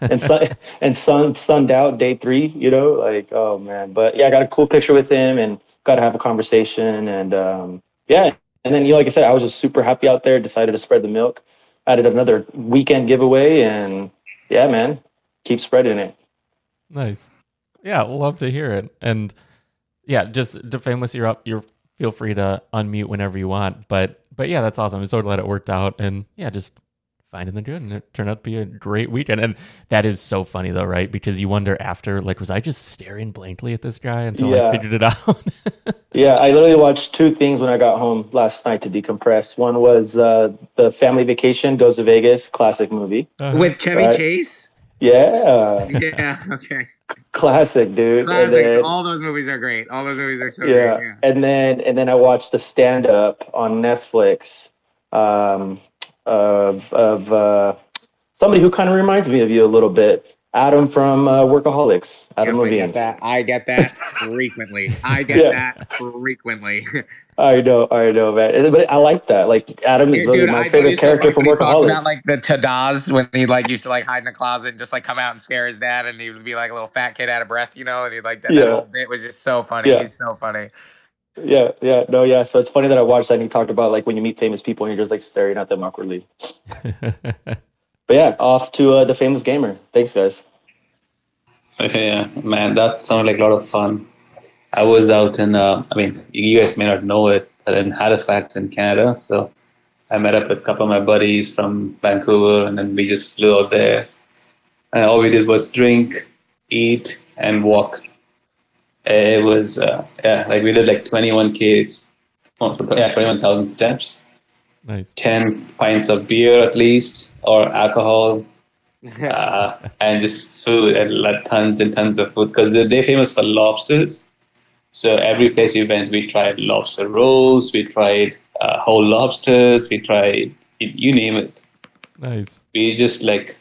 and sun and sun sunned out day three, you know, like oh man. But yeah, I got a cool picture with him and got to have a conversation and um, yeah. And then you know, like I said, I was just super happy out there. Decided to spread the milk. Added another weekend giveaway and yeah, man, keep spreading it. Nice. Yeah, love to hear it. And yeah, just to famous you're up, you're feel free to unmute whenever you want. But but yeah, that's awesome. I'm so glad it worked out. And yeah, just finding the good and it turned out to be a great weekend and that is so funny though right because you wonder after like was i just staring blankly at this guy until Yeah. i figured it out Yeah, I literally watched two things when I got home last night to decompress. One was uh, the Family Vacation Goes to Vegas, classic movie. Uh-huh. With Chevy Right. Chase? Yeah, Yeah, okay. classic, dude. And Classic. then- All those movies are great. All those movies are so yeah. great. Yeah. and then and then I watched the stand up on Netflix um, of of uh, somebody who kind of reminds me of you a little bit. Adam from uh, Workaholics, Adam Yep, I DeVine. get that. I get that frequently. I get Yeah. that frequently. I know, I know, man. But I like that. Like Adam is really my I favorite character from when he talks Workaholics. about like the tadas when he like used to like hide in the closet and just like come out and scare his dad and he would be like a little fat kid out of breath, you know, and he like that, that whole bit was just so funny. Yeah. He's so funny. Yeah, yeah, no, yeah. So it's funny that I watched that and you talked about like when you meet famous people and you're just like staring at them awkwardly. But yeah, off to uh, the famous gamer. Thanks, guys. Okay, yeah, man, that sounded like a lot of fun. I was out in, uh, I mean, you guys may not know it, but in Halifax in Canada. So I met up with a couple of my buddies from Vancouver, and then we just flew out there. And all we did was drink, eat, and walk. It was, uh, yeah, like we did like 21 Ks, yeah, 21,000 steps, nice 10 pints of beer at least, or alcohol, uh, and just food and like tons and tons of food because they're, they're famous for lobsters. So every place we went, we tried lobster rolls, we tried uh, whole lobsters, we tried you, you name it. nice We just like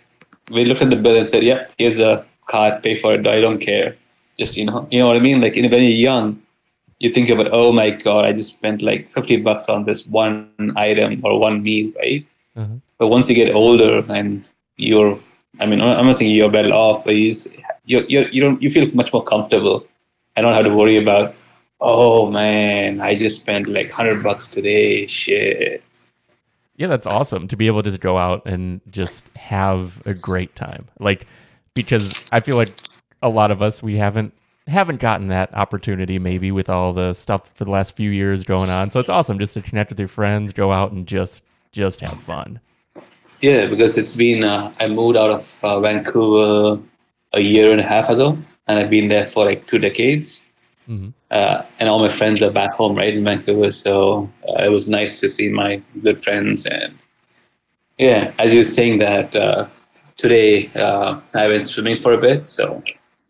we looked at the bill and said, "Yep, here's a card, pay for it. I don't care." Just you know, you know what I mean. Like when you're young, you think about, "Oh my god, I just spent like fifty bucks on this one item or one meal, right?" Uh-huh. But once you get older and you're, I mean, I'm not saying you're better off, but you just, you you you don't you feel much more comfortable. I don't have to worry about, oh man, I just spent like hundred bucks today. Shit. yeah that's awesome to be able to just go out and just have a great time like because i feel like a lot of us we haven't haven't gotten that opportunity maybe with all the stuff for the last few years going on so it's awesome just to connect with your friends go out and just just have fun Yeah, because it's been, uh, I moved out of uh, Vancouver a year and a half ago, and I've been there for like two decades. Mhm. Uh, and all my friends are back home, right, in Vancouver. So uh, it was nice to see my good friends. And yeah, as you were saying that, uh, today uh, I went swimming for a bit. So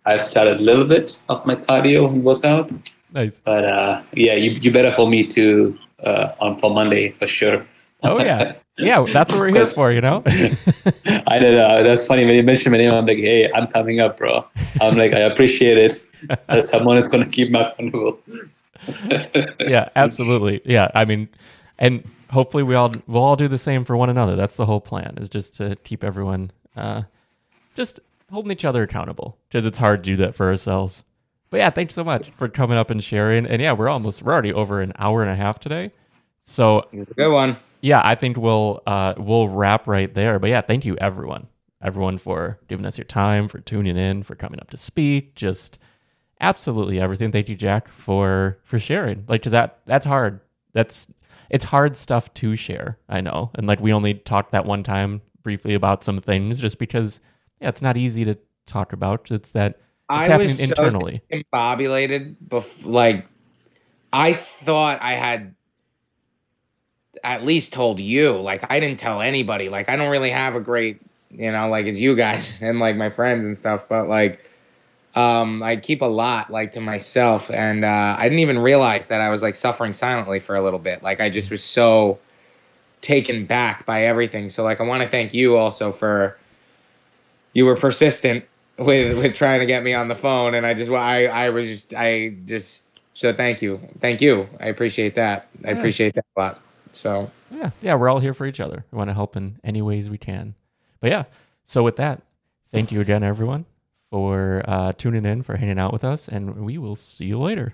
I've started a little bit of my cardio and workout. nice But uh, yeah, you, you better hold me to uh, on for Monday for sure. oh yeah yeah that's what we're here for you know I don't know. That's funny when you mentioned my name. I'm like, hey, I'm coming up, bro. I'm like, I appreciate it. So someone is gonna keep me accountable. yeah, absolutely. Yeah, I mean, and hopefully we all we'll all do the same for one another. That's the whole plan is just to keep everyone uh, just holding each other accountable because it's hard to do that for ourselves. But yeah, thanks so much for coming up and sharing. And yeah, we're almost we're already over an hour and a half today. So Good one. yeah, I think we'll uh, we'll wrap right there. But yeah, thank you everyone, everyone for giving us your time, for tuning in, for coming up to speak, just absolutely everything. Thank you, Jack, for for sharing. Like, cause that that's hard. That's it's hard stuff to share. I know, and like we only talked that one time briefly about some things, just because yeah, it's not easy to talk about. It's that it's I happening was so internally. discombobulated. Bef- like, I thought I had at least told you. Like, I didn't tell anybody. Like, I don't really have a great, you know, like it's you guys and like my friends and stuff. But like, um, I keep a lot like to myself, and uh, I didn't even realize that I was like suffering silently for a little bit. Like, I just was so taken back by everything. So, like, I want to thank you also for you were persistent with with trying to get me on the phone and i just i i was just i just so thank you thank you i appreciate that i Yeah. appreciate that a lot so Yeah, yeah, we're all here for each other. We want to help in any ways we can. But yeah, so with that, thank you again, everyone, for uh, tuning in, for hanging out with us, and we will see you later.